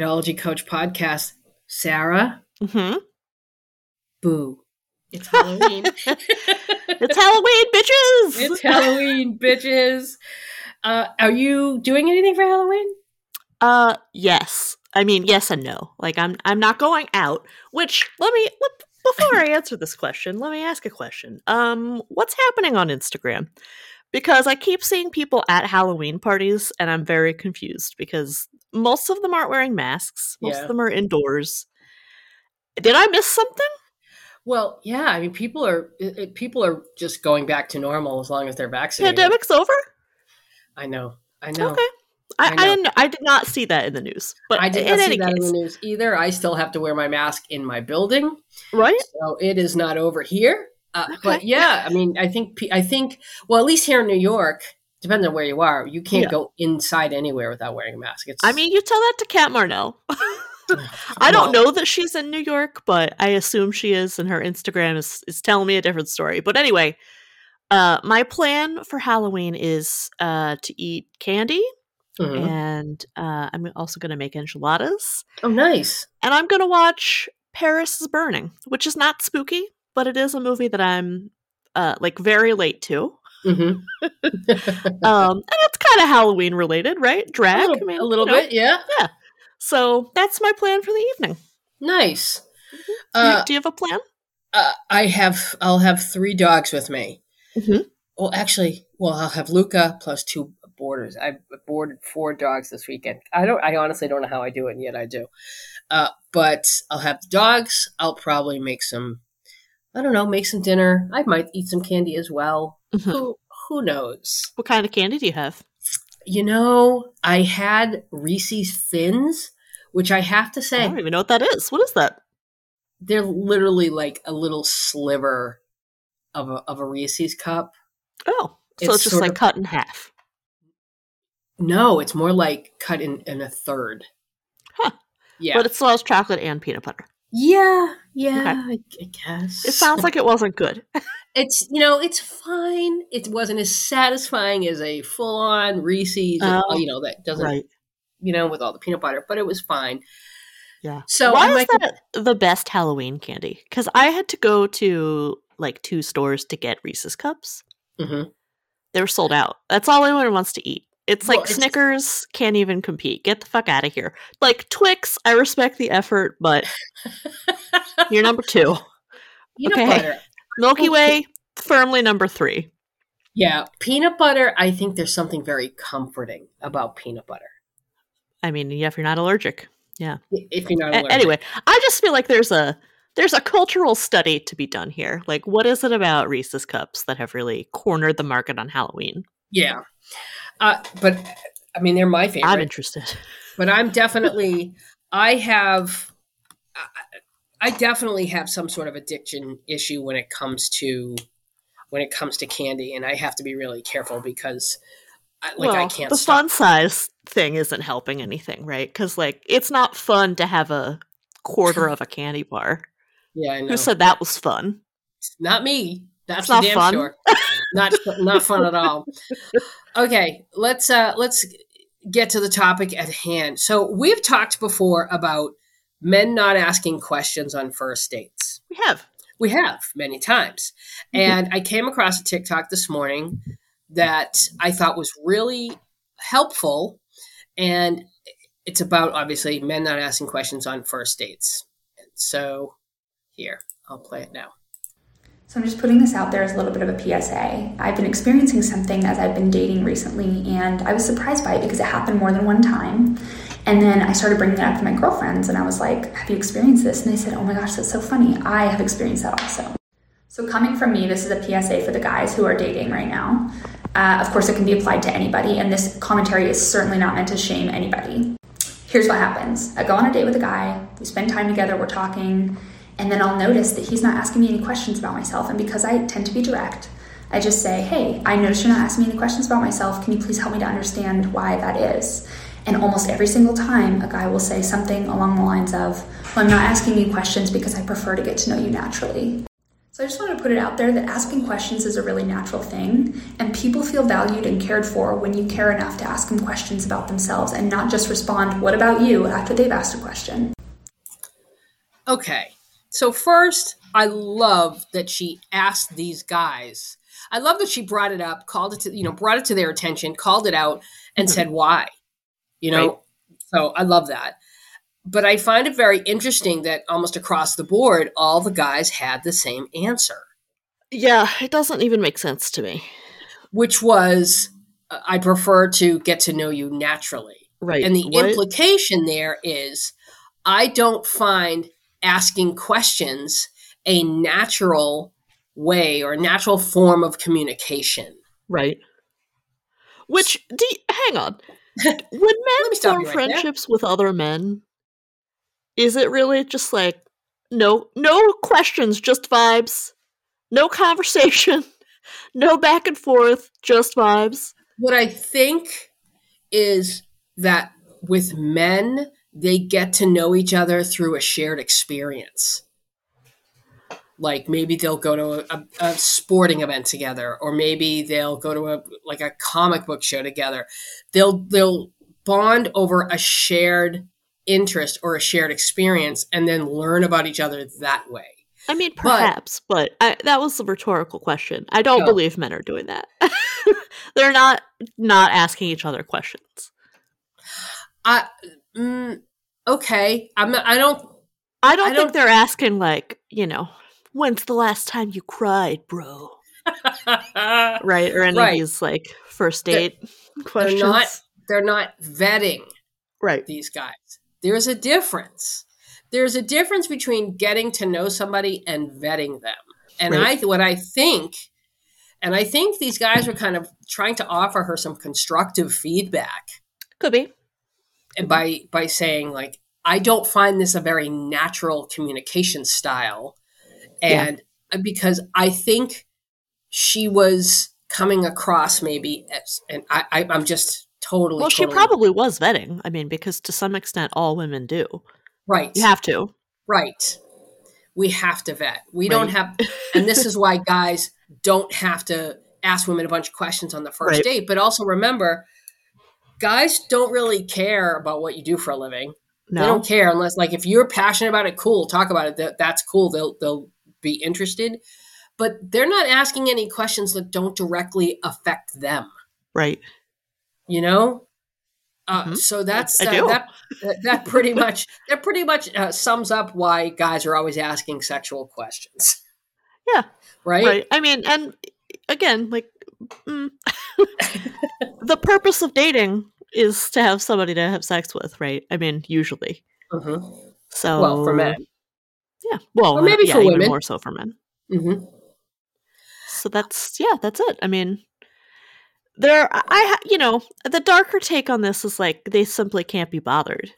Datology Coach podcast. Sarah, hmm boo. It's Halloween. It's Halloween, bitches. it's Halloween, bitches. Uh, are you doing anything for Halloween? Uh, yes. I mean, yes and no. Like, I'm I'm not going out. Which let me let, before I answer this question, let me ask a question. Um, what's happening on Instagram? Because I keep seeing people at Halloween parties, and I'm very confused because most of them aren't wearing masks. Most Yeah. of them are indoors. Did I miss something? Well, yeah. I mean, people are it, people are just going back to normal as long as they're vaccinated. Pandemic's over. I know. I know. Okay. I, I I, didn't. I did not see that in the news. But I did not see that case, in the news either. I still have to wear my mask in my building, right? so it is not over here. Uh, But yeah, I mean, I think I think well, at least here in New York, depending on where you are, you can't Yeah. go inside anywhere without wearing a mask. It's I mean, you tell that to Cat Marnell. I don't know that she's in New York, but I assume she is, and her Instagram is, is telling me a different story. But anyway, uh, my plan for Halloween is uh, to eat candy, Mhm. and uh, I'm also going to make enchiladas, Oh, nice. and I'm going to watch Paris is Burning, which is not spooky, but it is a movie that I'm uh, like very late to. Hmm Um, and it's kind of Halloween related, right? a Drag, little, I mean, a little you know. bit, yeah. Yeah. So that's my plan for the evening. Nice. You- Uh, do you have a plan? uh, I have. I'll have three dogs with me. Mhm. Well, actually, well, I'll have Luca plus two boarders. I boarded four dogs this weekend. I don't. I honestly don't know how I do it, and yet I do. Uh, but I'll have the dogs. I'll probably make some. I don't know. Make some dinner. I might eat some candy as well. Mhm. Who Who knows? What kind of candy do you have? You know, I had Reese's Thins, which I have to say I don't even know what that is. What is that? they're literally like a little sliver of a, of a Reese's cup. Oh, so It's it's, just like of- cut in half. No, it's more like cut in, in a third. Huh. Yeah. But it still has chocolate and peanut butter. Yeah, yeah, I, I guess. It sounds like it wasn't good. it's you know, it's fine. It wasn't as satisfying as a full on Reese's, Oh, you know, that doesn't right. you know, with all the peanut butter, but it was fine. Yeah. So Why is might that the best Halloween candy? Because I had to go to like two stores to get Reese's cups. Mhm. They were sold out. That's all anyone wants to eat. It's Well, like it's- Snickers can't even compete. Get the fuck out of here. Like Twix, I respect the effort, but you're number two. peanut okay. butter. Milky Okay. Way, firmly number three. Yeah, peanut butter. I think there's something very comforting about peanut butter. I mean, yeah, if you're not allergic. Yeah. If you're not A- allergic. anyway, I just feel like there's a there's a cultural study to be done here. Like, what is it about Reese's cups that have really cornered the market on Halloween? yeah, uh, but I mean, they're my favorite. I'm interested. but I'm definitely I have I- I definitely have some sort of addiction issue when it comes to when it comes to candy and I have to be really careful because I, like I can't the stop. fun size thing isn't helping anything, right? Because like it's not fun to have a quarter of a candy bar. Yeah, I know. Who said that was fun? Not me. That's not damn fun? sure. not not fun at all. Okay, let's uh let's get to the topic at hand. So we've talked before about men not asking questions on first dates. We have. We have many times. Mhm. And I came across a TikTok this morning that I thought was really helpful. And it's about obviously men not asking questions on first dates. So here, I'll play it now. So I'm just putting this out there as a little bit of a PSA. I've been experiencing something as I've been dating recently, and I was surprised by it because it happened more than one time. And then I started bringing it up to my girlfriends, and I was like, Have you experienced this? And they said, Oh my gosh, that's so funny. I have experienced that also. So, coming from me, this is a PSA for the guys who are dating right now. Uh, of course, it can be applied to anybody, and this commentary is certainly not meant to shame anybody. Here's what happens I go on a date with a guy, we spend time together, we're talking, and then I'll notice that he's not asking me any questions about myself. And because I tend to be direct, I just say, Hey, I notice you're not asking me any questions about myself. Can you please help me to understand why that is? And almost every single time, a guy will say something along the lines of, well, I'm not asking you questions because I prefer to get to know you naturally. So I just want to put it out there that asking questions is a really natural thing, and people feel valued and cared for when you care enough to ask them questions about themselves and not just respond, What about you? after they've asked a question. Okay. So, first, I love that she asked these guys. I love that she brought it up, called it to, you know, brought it to their attention, called it out, and mm-hmm. said why. You know, right. so I love that but I find it very interesting that almost across the board, all the guys had the same answer. Yeah, it doesn't even make sense to me. Which was, uh, I prefer to get to know you naturally. Right. And the what? implication there is, I don't find asking questions a natural way or a natural form of communication. Right. Which, you, hang on. When men form right friendships there. with other men, is it really just like no no questions, just vibes? No conversation, no back and forth, just vibes. What I think is that with men, they get to know each other through a shared experience. Like maybe they'll go to a, a, sporting event together, or maybe they'll go to a like a comic book show together. They'll they'll bond over a shared interest or a shared experience and then learn about each other that way. I mean, perhaps, but, but I, that was a rhetorical question. I don't believe men are doing that. They're not not asking each other questions. I mm, okay. I'm. I don't. I don't I think don't, they're asking like you know, when's the last time you cried, bro? right, or any right. of these like first date they're, questions. They're not. They're not vetting. Right. These guys. There's a difference. There's a difference between getting to know somebody and vetting them. And right. I what I think and I think these guys were kind of trying to offer her some constructive feedback. Could be. And mm-hmm. by by saying like I don't find this a very natural communication style. And yeah. because I think she was coming across maybe as, and I, I I'm just totally. Well, totally. she probably was vetting. I mean, because to some extent, all women do. Right. You have to. Right. We have to vet. We right. don't have, and this is why guys don't have to ask women a bunch of questions on the first right. date. But also remember, guys don't really care about what you do for a living. No. They don't care unless, like, if you're passionate about it, cool, talk about it. That, that's cool. They'll they'll be interested, but they're not asking any questions that don't directly affect them. Right you know uh, mm-hmm. so that's uh, that that pretty much that pretty much uh, sums up why guys are always asking sexual questions yeah right right i mean and again like mm, the purpose of dating is to have somebody to have sex with right? I mean usually. Mm-hmm. so well for men. Yeah well or maybe yeah, for women. more so for men. Mm-hmm. so that's yeah that's it. I mean there i you know the darker take on this is like they simply can't be bothered.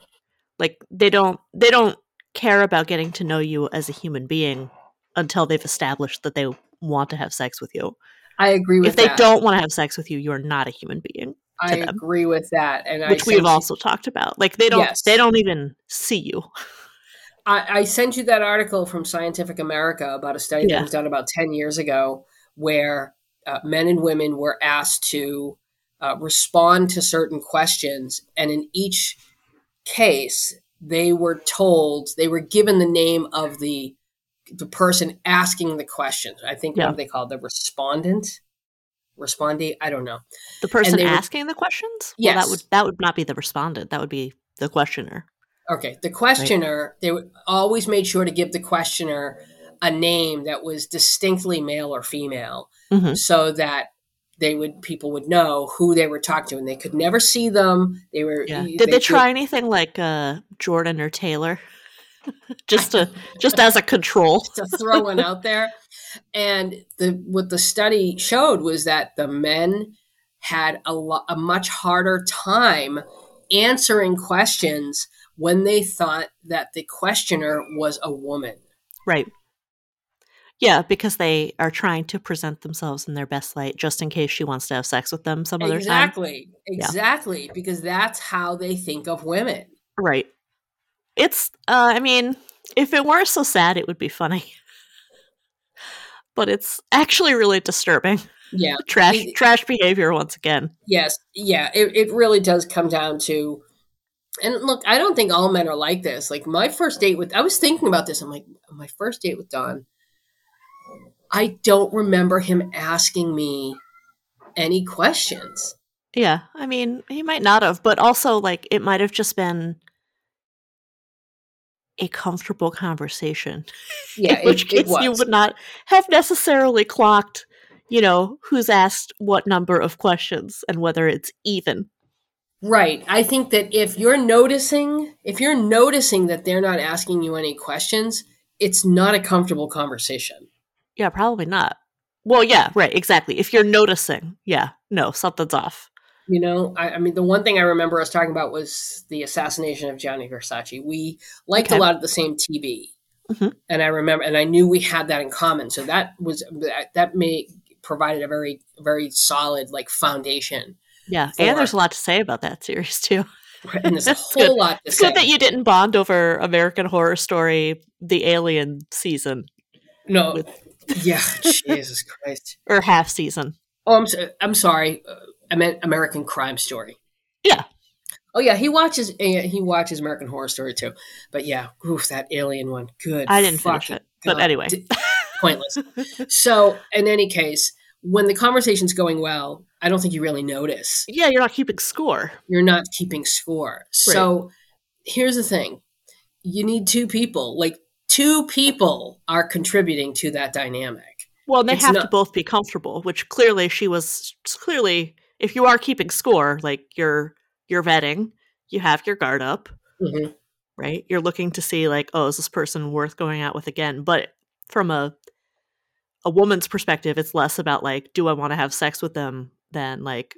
Like they don't they don't care about getting to know you as a human being until they've established that they want to have sex with you. I agree with that. if they don't want to have sex with you you're not a human being i them, agree with that and which we've also talked about like they don't yes. they don't even see you I, I sent you that article from Scientific American about a study yeah. that was done about 10 years ago where uh, men and women were asked to uh, respond to certain questions, and in each case, they were told they were given the name of the the person asking the questions. I think yeah. what they call the respondent, respondee. I don't know. The person asking the questions. Yes, well, that would that would not be the respondent. That would be the questioner. Okay, the questioner. Right. They always made sure to give the questioner a name that was distinctly male or female mm-hmm. so that they would people would know who they were talking to and they could never see them they were yeah. did they, they try could, anything like uh, jordan or taylor just to just as a control to throw one out there and the what the study showed was that the men had a, lo- a much harder time answering questions when they thought that the questioner was a woman right yeah, because they are trying to present themselves in their best light just in case she wants to have sex with them some other exactly, time. Exactly. Yeah. Because that's how they think of women. Right. It's uh I mean, if it weren't so sad, it would be funny. but it's actually really disturbing. Yeah, trash It- trash behavior once again. Yes, yeah, it, it really does come down to, and look, I don't think all men are like this. Like my first date with, I was thinking about this. I'm like, my first date with Don, I don't remember him asking me any questions. Yeah, I mean, he might not have, but also like it might have just been a comfortable conversation. Yeah, in which it, it case you would not have necessarily clocked, you know, who's asked what number of questions and whether it's even. Right. I think that if you're noticing, if you're noticing that they're not asking you any questions, it's not a comfortable conversation. Yeah, probably not. Well, yeah, right, exactly. If you're noticing, yeah, no, something's off. You know, I, I mean, the one thing I remember us talking about was the assassination of Gianni Versace. We liked Okay. a lot of the same TV, Mhm. and I remember, and I knew we had that in common. So that was that, that made provided a very very solid like foundation. Yeah, For- and there's a lot to say about that series too. And there's a whole good. lot to It's say. good that you didn't bond over American Horror Story, the Alien season no, with- yeah, Jesus Christ. or half season. Oh, I'm so, I'm sorry. I meant American Crime Story. Yeah. Oh yeah, he watches uh, he watches American Horror Story too. But yeah, oof, that alien one. Good. I didn't finish it, but God. anyway. Pointless. so, in any case, when the conversation's going well, I don't think you really notice. Yeah, you're not keeping score. You're not keeping score. So, here's the thing: you need two people. Like two people are contributing to that dynamic. Well, they It's have to both be comfortable, which clearly she was clearly if you are keeping score, like you're you're vetting, you have your guard up, Mhm. right? You're looking to see like, oh, is this person worth going out with again? But from a a woman's perspective, it's less about like, do I want to have sex with them than like,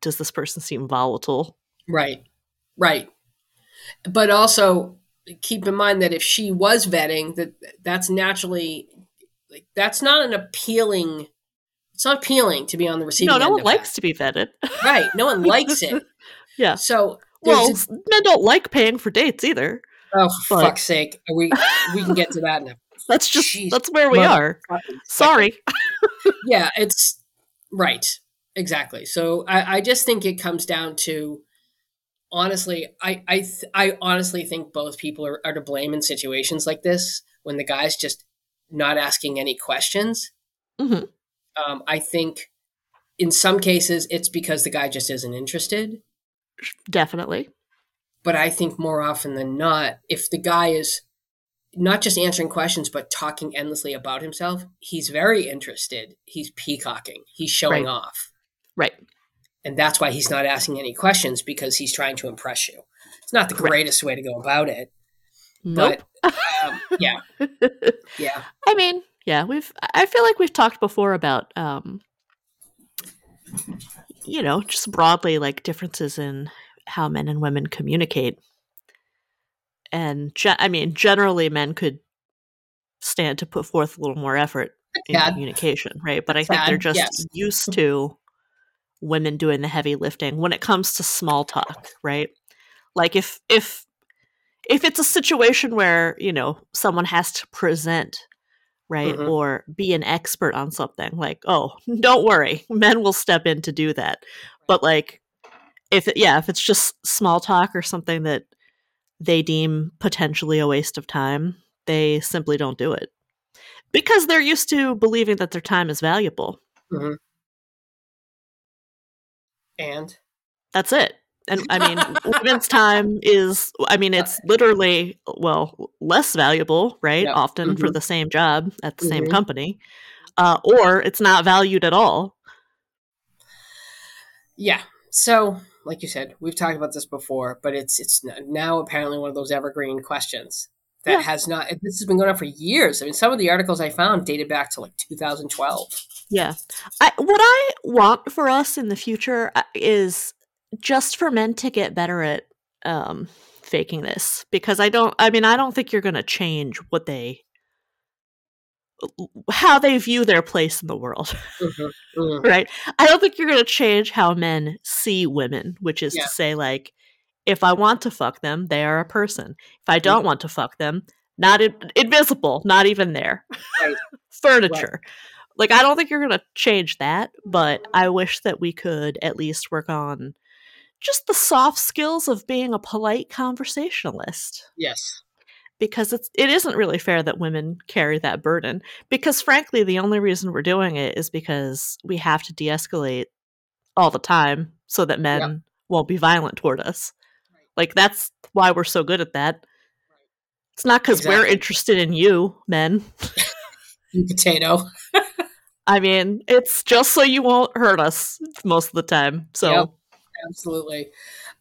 does this person seem volatile? Right. Right. But also keep in mind that if she was vetting, that that's naturally like that's not an appealing it's not appealing to be on the receiving end. No, no one likes that. to be vetted. Right. No one likes it. Yeah. So Well, a- men don't like paying for dates either. oh for but- fuck's sake. We we can get to that now. That's just Jeez, that's where we are. Sorry. yeah, it's right. Exactly. So I, I just think it comes down to honestly, I I th- I honestly think both people are, are to blame in situations like this when the guy's just not asking any questions. Mhm. Um, I think in some cases it's because the guy just isn't interested. Definitely. But I think more often than not, if the guy is not just answering questions but talking endlessly about himself, he's very interested. He's peacocking. He's showing Right. off. Right. And that's why he's not asking any questions because he's trying to impress you. It's not the greatest way to go about it, Nope. but um, yeah, yeah, I mean, yeah, we've I feel like we've talked before about um you know, just broadly like differences in how men and women communicate. And ge- I mean, generally men could stand to put forth a little more effort in communication, right? But I think they're just yes. used to women doing the heavy lifting when it comes to small talk, right? Like if if if it's a situation where, you know, someone has to present, right? Mhm. Or be an expert on something, like, oh, don't worry, men will step in to do that. But like if it, yeah, if it's just small talk or something that they deem potentially a waste of time, they simply don't do it. Because they're used to believing that their time is valuable. and That's it. And I mean, women's time is, I mean, it's literally, well, less valuable, right? Yeah. Often for Mhm. the same job at the same Mhm. company. Uh, or it's not valued at all. yeah. So, like you said, we've talked about this before, but it's it's now apparently one of those evergreen questions that Yeah. has not. This has been going on for years. I mean, some of the articles I found dated back to like 2012. Yeah. I, what I want for us in the future uh, is just for men to get better at um, faking this. Because I don't, I mean, I don't think you're going to change what they, how they view their place in the world. Mhm. Mm. right? I don't think you're going to change how men see women, which is Yeah. to say, like, if I want to fuck them, they are a person. If I don't want to fuck them, not in- invisible, not even there. Right. Furniture. Like I don't think you're gonna change that, but I wish that we could at least work on just the soft skills of being a polite conversationalist Yes. because it's it isn't really fair that women carry that burden because frankly the only reason we're doing it is because we have to de-escalate all the time so that men won't be violent toward us Right. like that's why we're so good at that it's not because we're interested in you men You potato. i mean it's just so you won't hurt us most of the time so Yep. Absolutely.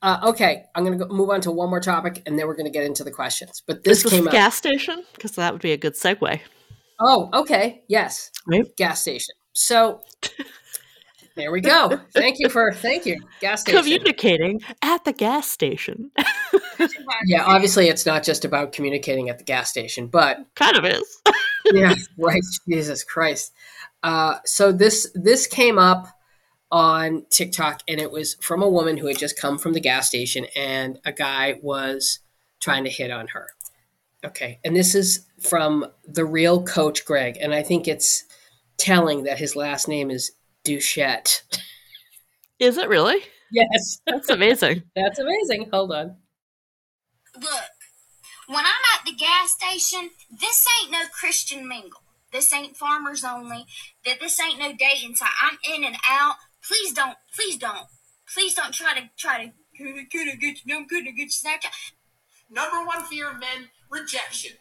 Uh, okay, I'm going to move on to one more topic, and then we're going to get into the questions. But this this came up. gas station because that would be a good segue Oh, okay. Yes. Right. Gas station. So there we go. Thank you for thank you. Gas station. communicating at the gas station Yeah, obviously it's not just about communicating at the gas station, but kind of is yeah, right. Jesus Christ. Uh, so this this came up on TikTok, and it was from a woman who had just come from the gas station, and a guy was trying to hit on her. Okay, and this is from the real Coach Greg, and I think it's telling that his last name is Duchette. is it really Yes, that's amazing that's amazing. Hold on. Look, when I'm at the gas station, this ain't no Christian mingle. This ain't farmers only. That this ain't no dating site. I'm in and out. Please don't. Please don't. Please don't try to try to. Could I could I get you? Could I get you Snapchat? Number one fear of men, rejection.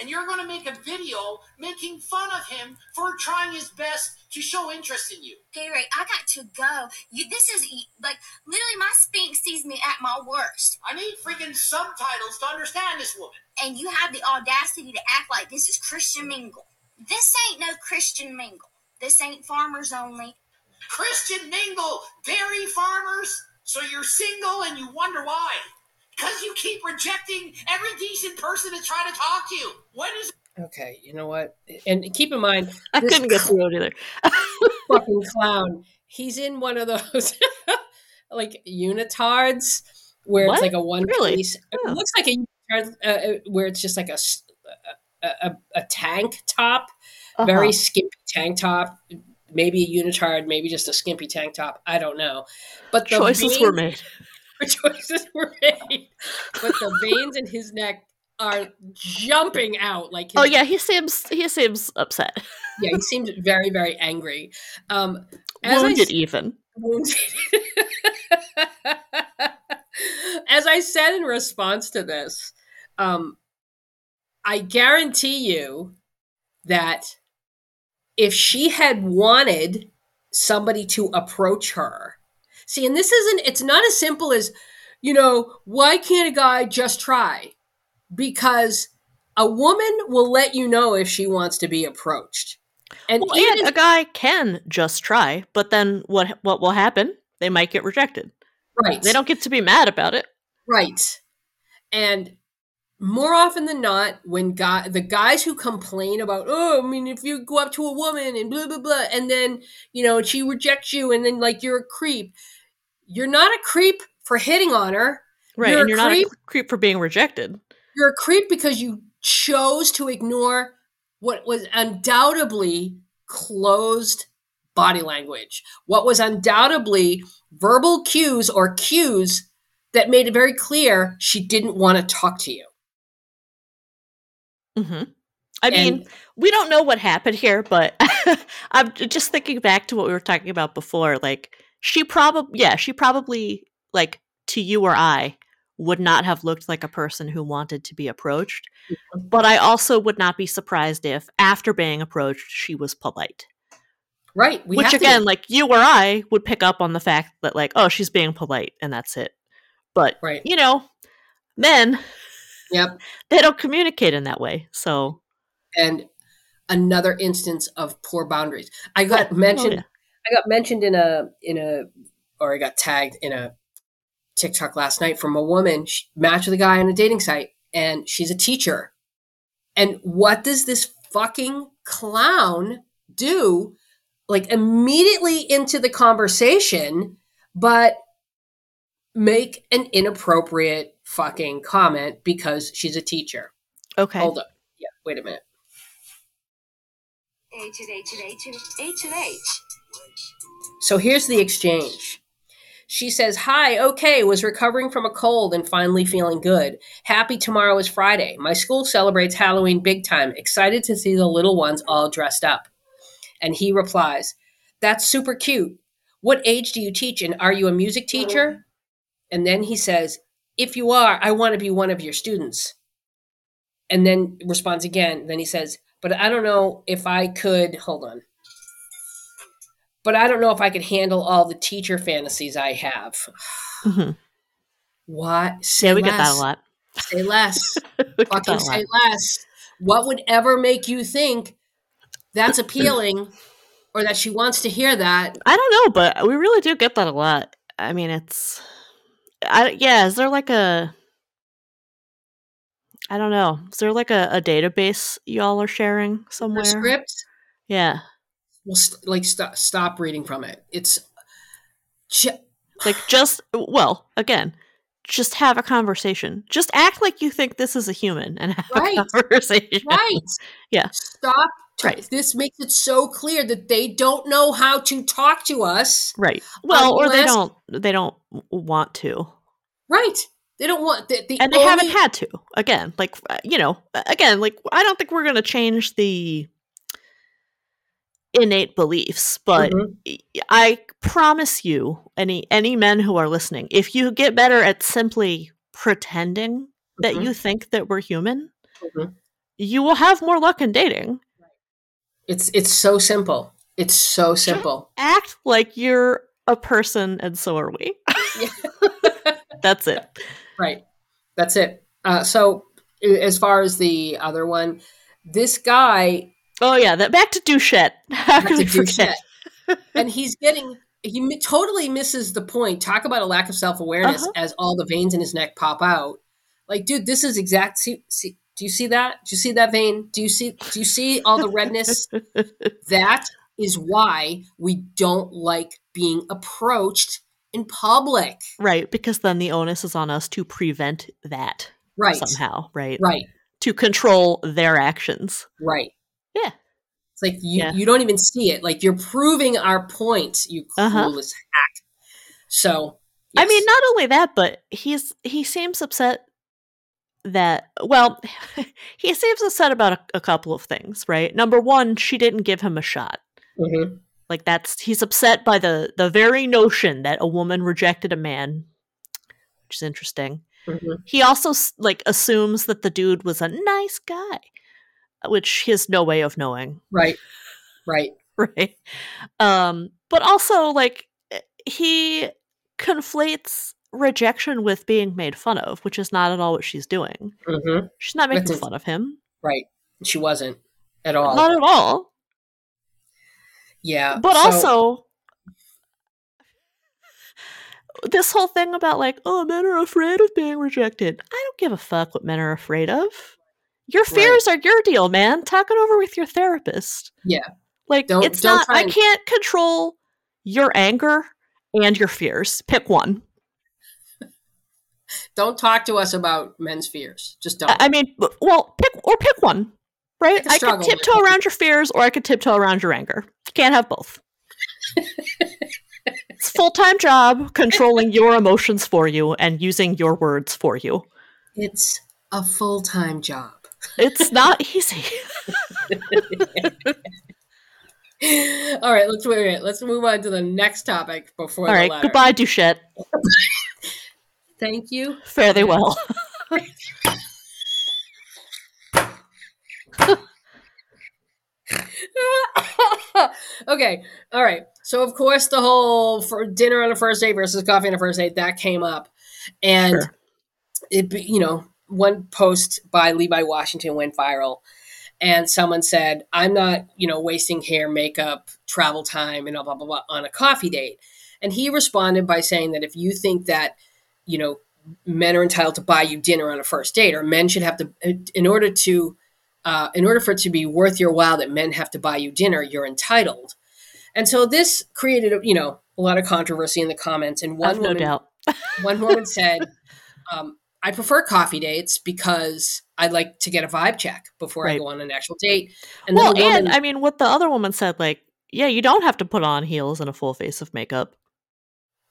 And you're going to make a video making fun of him for trying his best to show interest in you. Gary, I got to go. You. This is like literally my Sphinx sees me at my worst, I need freaking subtitles to understand this woman. and you have the audacity to act like this is Christian mingle. This ain't no Christian mingle. This ain't farmers only. Christian mingle, dairy farmers. So you're single and you wonder why. Because you keep rejecting every decent person that's trying to talk to you. When is Okay, you know what? And keep in mind, I couldn't get through it either. fucking clown. He's in one of those like unitards where What? it's like a one Really? piece. Oh. It looks like a unitard uh, uh, where it's just like a a tank top, Uh-huh. very skimpy tank top. Maybe a unitard, maybe just a skimpy tank top. I don't know. But the choices were veins- made. choices were made. But the veins in his neck are jumping out like his Oh yeah, he seems he seems upset, yeah, he seemed very, very angry. Um, as I wounded s- even. wounded. as I said in response to this, um, I guarantee you that if she had wanted somebody to approach her, see, and this isn't, it's not as simple as, you know, why can't a guy just try? Because a woman will let you know if she wants to be approached. And Well, and a guy can just try, but then what what will happen? They might get rejected. right. They don't get to be mad about it. Right. And more often than not, when guy the guys who complain about, oh, I mean, if you go up to a woman and blah blah blah, and then you know she rejects you, and then like you're a creep, you're not a creep for hitting on her. Right, You're and you're not a creep for being rejected. You're a creep because you chose to ignore what was undoubtedly closed body language, what was undoubtedly verbal cues or cues that made it very clear she didn't want to talk to you. Hmm I mean, we don't know what happened here, but I'm just thinking back to what we were talking about before. Like, she probably, yeah, she probably, like, to you or I, would not have looked like a person who wanted to be approached. But I also would not be surprised if, after being approached, she was polite. Right. Which, have to- again, like, you or I would pick up on the fact that, like, oh, she's being polite, and that's it. But, Right. you know, men, Yep. they don't communicate in that way. So, And another instance of poor boundaries. I got Oh, mentioned. yeah. I got mentioned in a in a, or I got tagged in a TikTok last night from a woman she matched with a guy on a dating site, and she's a teacher. And what does this fucking clown do? Like immediately into the conversation, but make an inappropriate fucking comment because she's a teacher. okay. Hold up. Yeah, wait a minute. H and H and H and H and H. So here's the exchange. She says, Hi, okay, was recovering from a cold and finally feeling good. Happy tomorrow is Friday. My school celebrates Halloween big time. Excited to see the little ones all dressed up. And he replies, That's super cute. What age do you teach and are you a music teacher? Mm. And then he says, If you are, I want to be one of your students. And then responds again. Then he says, But I don't know if I could. Hold on but I don't know if I could handle all the teacher fantasies I have. hmm What? Say Yeah, we less. get that a lot. Say less. We get that Fucking say less. What would ever make you think that's appealing or that she wants to hear that? I don't know, but we really do get that a lot. I mean, it's, I yeah. Is there like a, I don't know. Is there like a, a database y'all are sharing somewhere? script? Yeah, Well, st- like, st- stop reading from it. It's. Like just well, again, just have a conversation. Just act like you think this is a human and have Right. a conversation. right. Yeah. Stop. Right. This makes it so clear that they don't know how to talk to us. Right. Well, or they don't. They don't want to. Right. They don't want the, the and they only- haven't had to again like uh, you know again like i don't think we're going to change the innate beliefs but Mhm. i promise you any any men who are listening if you get better at simply pretending that Mhm. you think that we're human Mhm. you will have more luck in dating It's it's so simple. It's so simple. act like you're a person and so are we that's it Right. That's it. Uh, so as far as the other one, this guy oh yeah that back to Duchette how Back to forget and he's getting he totally misses the point. Talk about a lack of self awareness Uh-huh. as all the veins in his neck pop out. Like, dude, this is exact. See, see, do you see that? Do you see that vein? Do you see? Do you see all the redness? that is why we don't like being approached in public. Right, because then the onus is on us to prevent that Right. somehow, right? Right. To control their actions. Right. Yeah. It's like you, Yeah. you don't even see it. Like you're proving our point, you Uh-huh. clueless hack. So I mean, not only that, but he's he seems upset that well, he seems upset about a, a couple of things, right? Number one, she didn't give him a shot. Mhm. Like that's he's upset by the the very notion that a woman rejected a man, which is interesting. Mhm. He also like assumes that the dude was a nice guy, which he has no way of knowing. right, right, right um but also like eh, he conflates rejection with being made fun of which is not at all what she's doing. Hmm she's not making That's fun of him. Right. She wasn't at all. not at all. Yeah, but so- also this whole thing about like oh men are afraid of being rejected. I don't give a fuck what men are afraid of. Your Right. fears are your deal man. Talk it over with your therapist. Yeah, like Don't- it's don't not i and- can't control your anger and your fears. Pick one don't talk to us about men's fears. Just don't. I mean, well, pick or pick one, right? I could tiptoe around your fears, or I could tiptoe around your anger. Can't have both. it's full time job controlling your emotions for you and using your words for you. it's a full time job. It's not easy. All right, let's wait. Let's move on to the next topic before All right, goodbye, Duchette. Thank you. Fare thee well. okay, all right. So of course the whole for dinner on a first date versus coffee on a first date that came up, and Sure. it be- you know one post by Levi Washington went viral, and someone said, "I'm not you know wasting hair, makeup, travel time, and blah blah blah, blah on a coffee date," and he responded by saying that if you think that you know men are entitled to buy you dinner on a first date, or men should have to in order to uh, in order for it to be worth your while that men have to buy you dinner, you're entitled. And so this created, you know, a lot of controversy in the comments. And one I've no woman, doubt. one woman said, um, "I prefer coffee dates because I'd like to get a vibe check before I go on an actual date. And well, woman, and I mean, what the other woman said, like, yeah, you don't have to put on heels and a full face of makeup.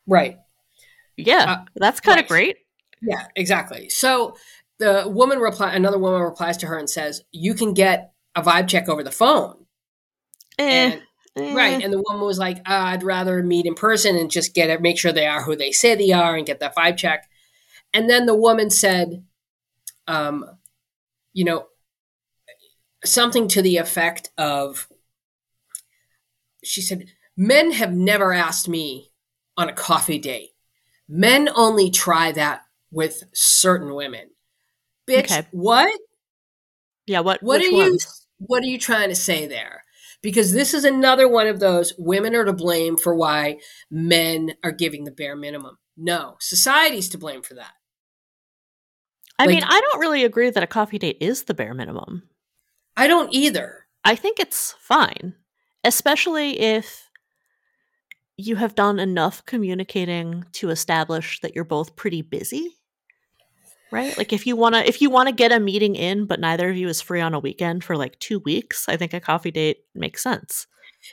right. Yeah, Uh, that's kind of right. great. Yeah, exactly. So the woman reply another woman replies to her and says, You can get a vibe check over the phone. Eh, And eh. right. And the woman was like, uh, I'd rather meet in person and just get it, make sure they are who they say they are and get that vibe check. And then the woman said, um, you know, something to the effect of, she said, men have never asked me on a coffee date. Men only try that with certain women. Bitch, Okay. what? Yeah, what? What are you ones? what are you trying to say there? Because this is another one of those women are to blame for why men are giving the bare minimum. No, society's to blame for that. I like- mean, I don't really agree that a coffee date is the bare minimum. I don't either. I think it's fine, especially if you have done enough communicating to establish that you're both pretty busy. Right? Like if you want to if you want to get a meeting in but neither of you is free on a weekend for like 2 weeks, I think a coffee date makes sense.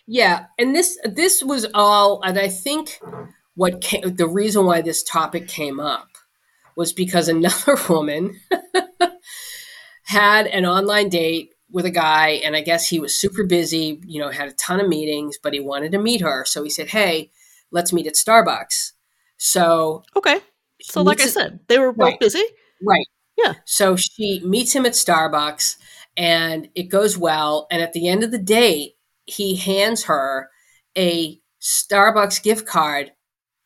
Yeah, and this this was all, and I think what came, the reason why this topic came up was because another woman had an online date with a guy, and I guess he was super busy. You know, had a ton of meetings, but he wanted to meet her, so he said, "Hey, let's meet at Starbucks." So, Okay. So like I said, they were both Right. busy. Right. Yeah. So she meets him at Starbucks and it goes well. And at the end of the date, he hands her a Starbucks gift card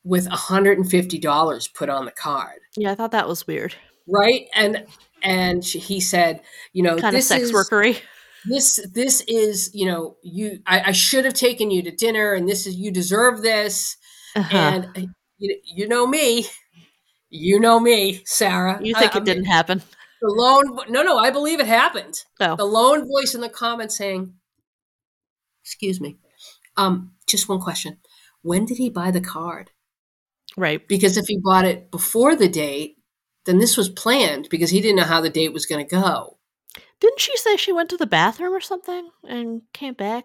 with $150 put on the card. Yeah, I thought that was weird. Right. And and she, he said, you know, Kind of this sex is workery. this this is, you know, you I, I should have taken you to dinner and this is you deserve this. Uh-huh. And you, you know me. You know me, Sarah. you think I- it didn't happen? the lone no no i believe it happened Oh. the lone voice in the comments saying excuse me um just one question when did he buy the card Right. because if he bought it before the date then this was planned because he didn't know how the date was going to go Didn't she say she went to the bathroom or something and came back?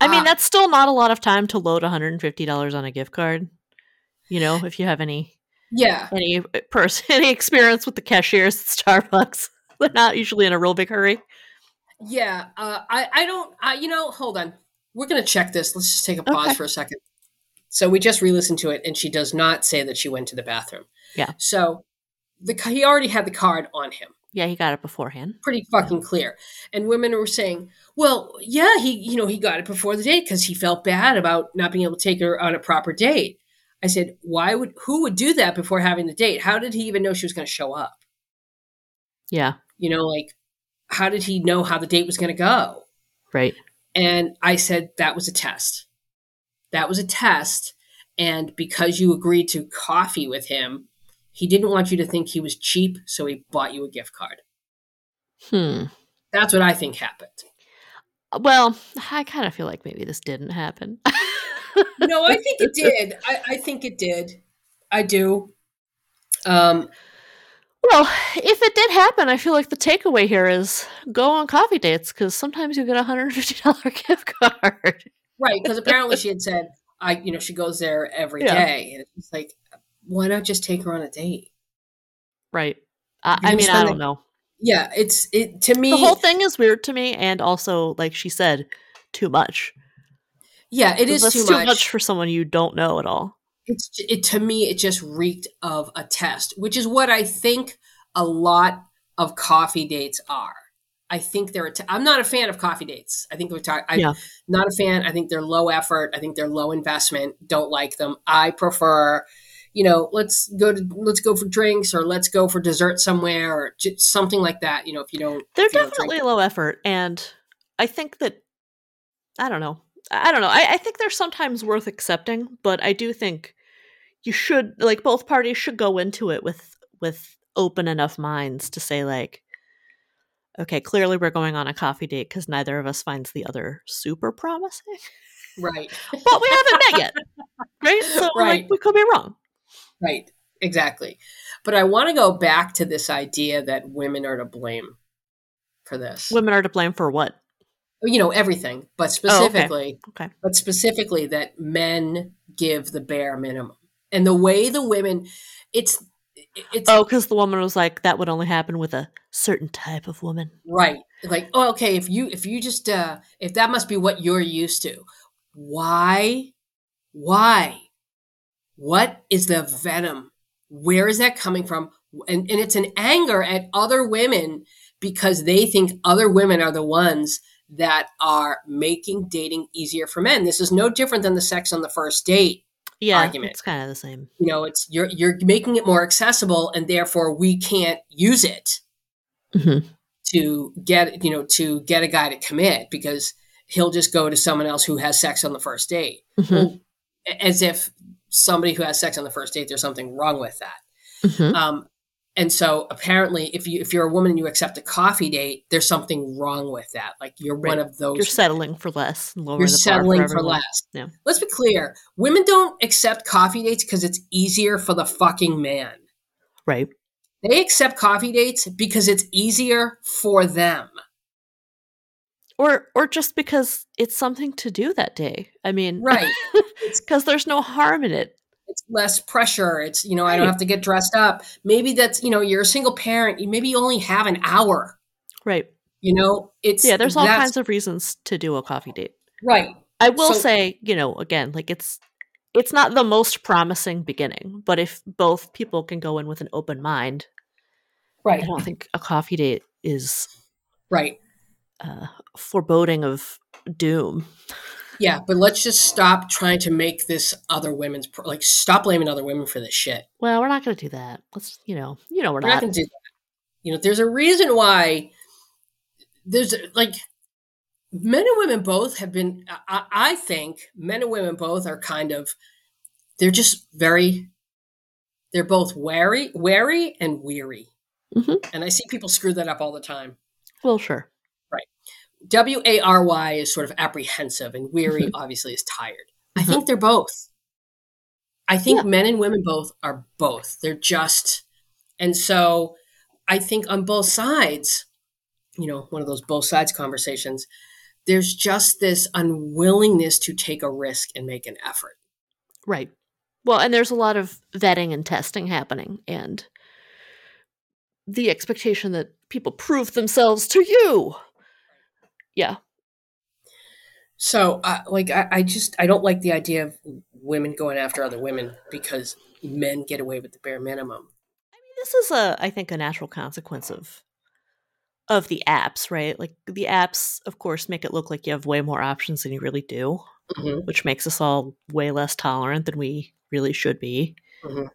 I mean, Ah. that's still not a lot of time to load $150 on a gift card. You know, if you have any yeah any person any experience with the cashiers at Starbucks, they're not usually in a real big hurry. yeah uh, i i don't I, you know hold on we're going to check this let's just take a pause Okay. for a second so we just re-listened to it and she does not say that she went to the bathroom Yeah. so the he already had the card on him Yeah, he got it beforehand. pretty fucking clear. And women were saying, "Well, yeah, he, you know, he got it before the date because he felt bad about not being able to take her on a proper date." I said, "Why would who would do that before having the date? How did he even know she was going to show up? Yeah, You know, like how did he know how the date was going to go?" right. And I said that was a test. That was a test, and because you agreed to coffee with him, he didn't want you to think he was cheap, so he bought you a gift card. Hmm. That's what I think happened. Well, I kind of feel like maybe this didn't happen. no, I think it did. I, I think it did. I do. Um, Well, if it did happen, I feel like the takeaway here is go on coffee dates because sometimes you get a hundred fifty dollar gift card. right, because apparently she had said, I, you know, she goes there every Yeah. day, and it's like, why not just take her on a date? Right. I, I mean, I don't the- know. Yeah, it's it to me. The whole thing is weird to me, and also, like she said, too much. yeah, it is too, too much. for someone you don't know at all. It's it to me. It just reeked of a test, which is what I think a lot of coffee dates are. I think they're. A t- I'm not a fan of coffee dates. I think we're talking. I'm Yeah. not a fan. I think they're low effort. I think they're low investment. Don't like them. I prefer, you know, let's go to let's go for drinks or let's go for dessert somewhere or something like that. You know, if you don't, They're you don't definitely low effort, and I think that I don't know. I don't know. I, I think they're sometimes worth accepting, but I do think you should like both parties should go into it with with open enough minds to say like, okay, clearly we're going on a coffee date because neither of us finds the other super promising, right, but we haven't met yet, right? So Right. like we could be wrong. Right, exactly. But I want to go back to this idea that women are to blame for this. Women are to blame for what? you know everything, but Oh, okay. specifically, Okay. but specifically that men give the bare minimum, and the way the women, it's it's Oh, because the woman was like, that would only happen with a certain type of woman. right. Like, oh, okay, if you if you just uh if that must be what you're used to, why, why, what is the venom? Where is that coming from? And and it's an anger at other women because they think other women are the ones that are making dating easier for men. This is no different than the sex on the first date. Yeah, Argument. it's kind of the same. You know, it's you're you're making it more accessible and therefore we can't use it Mhm. to get, you know, to get a guy to commit because he'll just go to someone else who has sex on the first date. Mhm. Well, as if somebody who has sex on the first date there's something wrong with that. Mhm. Um, and so apparently, if you if you're a woman and you accept a coffee date, there's something wrong with that. Like you're one of those. You're settling for less. you're settling for, everyone. less. Yeah. Let's be clear: women don't accept coffee dates because it's easier for the fucking man. Right. They accept coffee dates because it's easier for them. Or or just because it's something to do that day. I mean, Right? Because there's no harm in it. it's less pressure. It's you know I don't have to get dressed up. Maybe that's you know you're a single parent. you- Maybe you only have an hour. Right. You know, it's Yeah, there's all kinds of reasons to do a coffee date. right. I will So- say, you know, again, like it's it's not the most promising beginning, but if both people can go in with an open mind, Right. I don't think a coffee date is Right. Uh, foreboding of doom. Yeah, but let's just stop trying to make this other women's pro- like stop blaming other women for this shit. Well, we're not going to do that. Let's, you know, you know, we're We're not not. going to do that. You know, there's a reason why there's like men and women both have been. I, I think men and women both are kind of they're just very. They're both wary, wary, and weary, Mhm. and I see people screw that up all the time. Well, sure. W A R Y is sort of apprehensive, and weary obviously is tired. I mm-hmm. think they're both. I think Yeah. men and women both are both. They're just, and so I think on both sides, you know, one of those both sides conversations, there's just this unwillingness to take a risk and make an effort. Right. Well, and there's a lot of vetting and testing happening, and the expectation that people prove themselves to you. Yeah. So, uh, like, I, I just I don't like the idea of women going after other women because men get away with the bare minimum. I mean, this is a i think a natural consequence of of the apps right like the apps of course make it look like you have way more options than you really do Mhm. which makes us all way less tolerant than we really should be Mhm.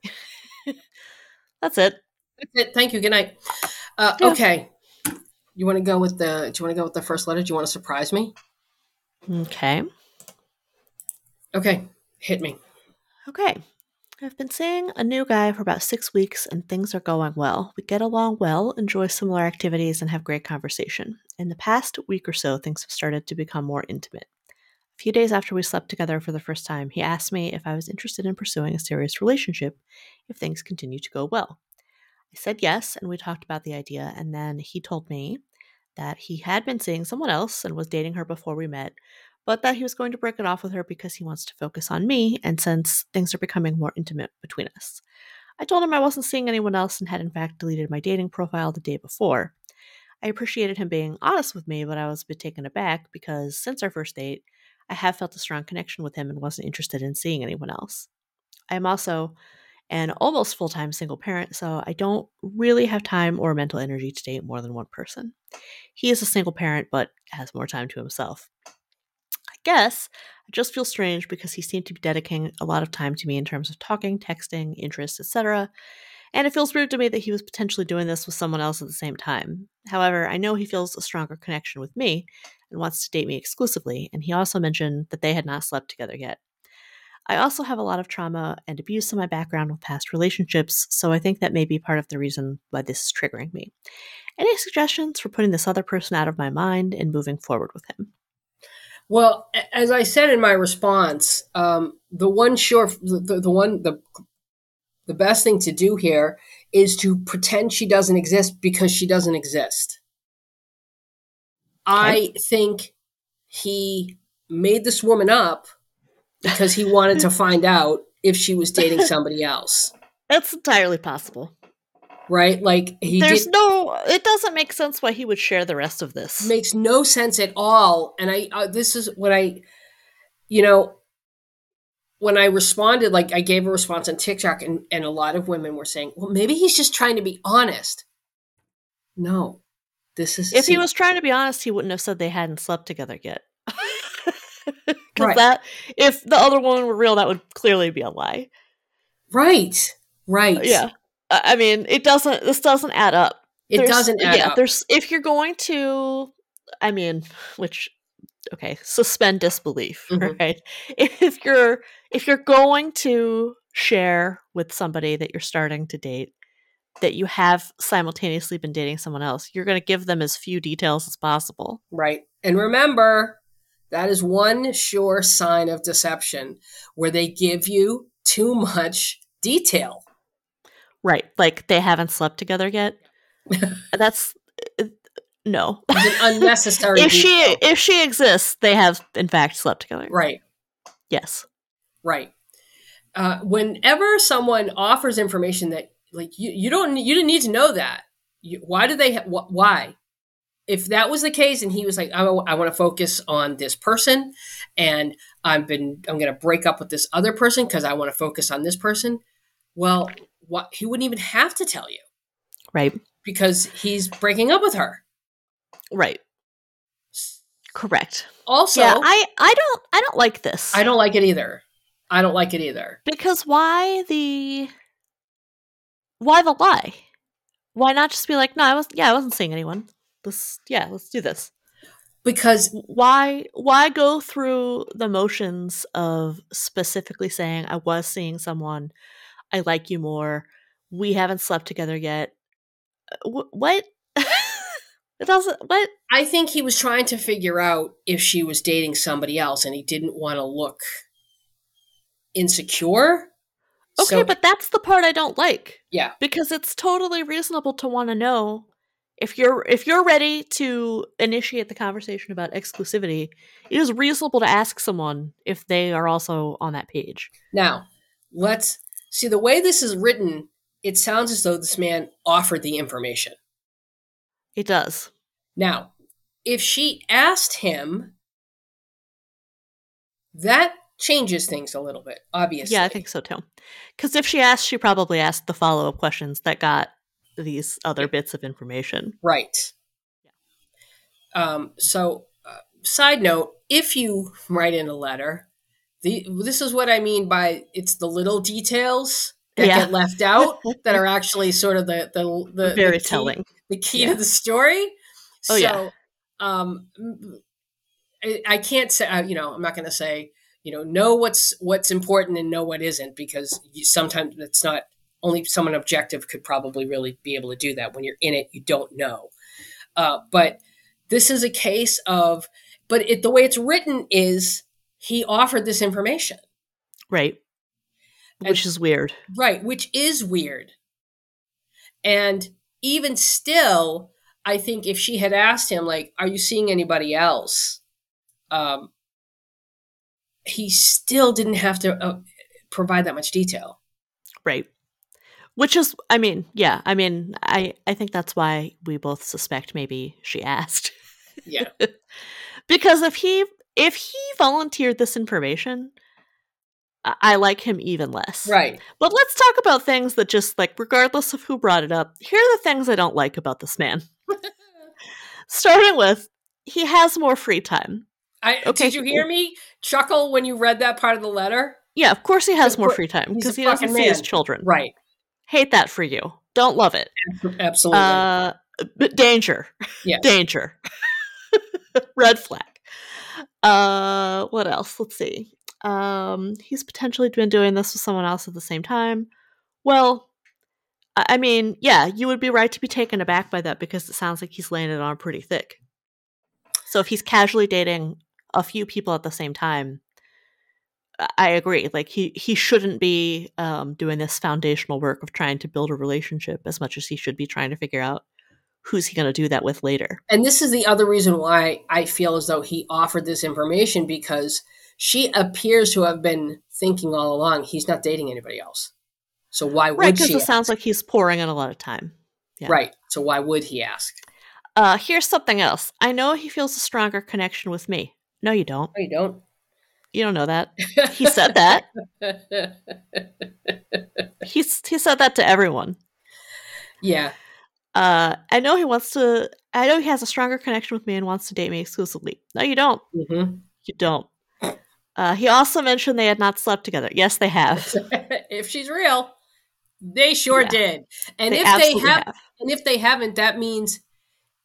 that's it That's it. Thank you. Good night. Uh, Yeah. Okay. You want to go with the? Do you want to go with the first letter? Do you want to surprise me? okay Okay. Hit me. okay i've been seeing a new guy for about six weeks and things are going well we get along well enjoy similar activities and have great conversation in the past week or so things have started to become more intimate A few days after we slept together for the first time, he asked me if I was interested in pursuing a serious relationship if things continue to go well. I said yes, and we talked about the idea, and then he told me that he had been seeing someone else and was dating her before we met, but that he was going to break it off with her because he wants to focus on me, and since things are becoming more intimate between us. I told him I wasn't seeing anyone else and had in fact deleted my dating profile the day before. I appreciated him being honest with me, but I was a bit taken aback because since our first date, I have felt a strong connection with him and wasn't interested in seeing anyone else. I am also an almost full time single parent, so I don't really have time or mental energy to date more than one person. He is a single parent, but has more time to himself. I guess I just feel strange because he seemed to be dedicating a lot of time to me in terms of talking, texting, interests, etc. And it feels weird to me that he was potentially doing this with someone else at the same time. However, I know he feels a stronger connection with me and wants to date me exclusively, and he also mentioned that they had not slept together yet. I also have a lot of trauma and abuse in my background with past relationships, so I think that may be part of the reason why this is triggering me. Any suggestions for putting this other person out of my mind and moving forward with him? Well, as I said in my response, um, the one sure, the, the one, the the best thing to do here is to pretend she doesn't exist because she doesn't exist. I think he made this woman up because he wanted to find out if she was dating somebody else. That's entirely possible. Right? Like he There's did, no. It doesn't make sense why he would share the rest of this. makes no sense at all. And I uh, this is what I, you know, when I responded, like I gave a response on TikTok, and and a lot of women were saying, well, maybe he's just trying to be honest. No, this is if he was trying to be honest, he wouldn't have said they hadn't slept together yet. Because Right. that, if the other woman were real, that would clearly be a lie. right, right, Yeah, I mean, it doesn't. This doesn't add up. It There's- doesn't add yeah, up. There's if you're going to, I mean, which okay, suspend disbelief, Mhm. right? If you're if you're going to share with somebody that you're starting to date that you have simultaneously been dating someone else, you're going to give them as few details as possible. Right. And remember, that is one sure sign of deception where they give you too much detail. Right. Like they haven't slept together yet. That's uh, no. An unnecessary if she if she exists, they have in fact slept together. Right, Yes. right. Uh, whenever someone offers information that like you, you don't you didn't need to know that. You, why do they ha- wh- why? If that was the case and he was like oh, I, want to focus on this person and I've been I'm going to break up with this other person because I want to focus on this person. Well, what he wouldn't even have to tell you. Right. because he's breaking up with her. Right. Correct. Also, yeah, I I don't I don't like this. I don't like it either. I don't like it either. because why the why the lie? Why not just be like, no, I was yeah, I wasn't seeing anyone. This yeah, let's do this. Because Why why go through the motions of specifically saying I was seeing someone, I like you more, we haven't slept together yet. Uh, wh- what? it doesn't what? I think he was trying to figure out if she was dating somebody else and he didn't want to look insecure. Okay, So- but that's the part I don't like. Yeah. Because it's totally reasonable to want to know if you're if you're ready to initiate the conversation about exclusivity, it is reasonable to ask someone if they are also on that page. now, let's see the way this is written, it sounds as though this man offered the information. It does. Now, if she asked him, that changes things a little bit, obviously. Yeah, I think so too. Because if she asked, she probably asked the follow up questions that got these other bits of information. Right. Um, so, uh, side note: if you write in a letter, the this is what I mean by it's the little details that Yeah. get left out that are actually sort of the the the Very the key, telling. the key Yeah. to the story. Oh, so, yeah. um, I, I can't say uh, you know I'm not going to say you know know what's what's important and know what isn't because you, sometimes it's not only someone objective could probably really be able to do that when you're in it you don't know uh, but this is a case of but it, the way it's written is he offered this information Right. And- Which is weird. right which is weird and even still i think if she had asked him like are you seeing anybody else um he still didn't have to uh, provide that much detail Right. Which is I mean, yeah, I mean, I I think that's why we both suspect maybe she asked. yeah because if he if he volunteered this information, I, like him even less. right But let's talk about things that just like regardless of who brought it up, here are the things I don't like about this man. Starting with he has more free time. I, Okay. did you hear me chuckle when you read that part of the letter Yeah, of course he has more free time because he doesn't fucking see his children. right Hate that for you. Don't love it. absolutely Uh, danger. Yes. danger. Red flag. Uh, what else? Let's see. Um, he's potentially been doing this with someone else at the same time. Well, I I mean, yeah, you would be right to be taken aback by that because it sounds like he's laying it on pretty thick. So if he's casually dating a few people at the same time, I agree. Like he he shouldn't be um, doing this foundational work of trying to build a relationship as much as he should be trying to figure out who's he going to do that with later. And this is the other reason why I feel as though he offered this information because she appears to have been thinking all along he's not dating anybody else. So why would Right, because she? it sounds like he's pouring in a lot of time. yeah. Right. So why would he ask? Uh, here's something else. I know he feels a stronger connection with me. No, you don't. No, you don't. You don't know that. He said that. He's he said that to everyone. yeah. Uh, I know he wants to. I know he has a stronger connection with me and wants to date me exclusively. No, you don't. hmm You don't. Uh, he also mentioned they had not slept together. Yes, they have. if she's real, they sure Yeah. did. And they if they absolutely have, and if they haven't, that means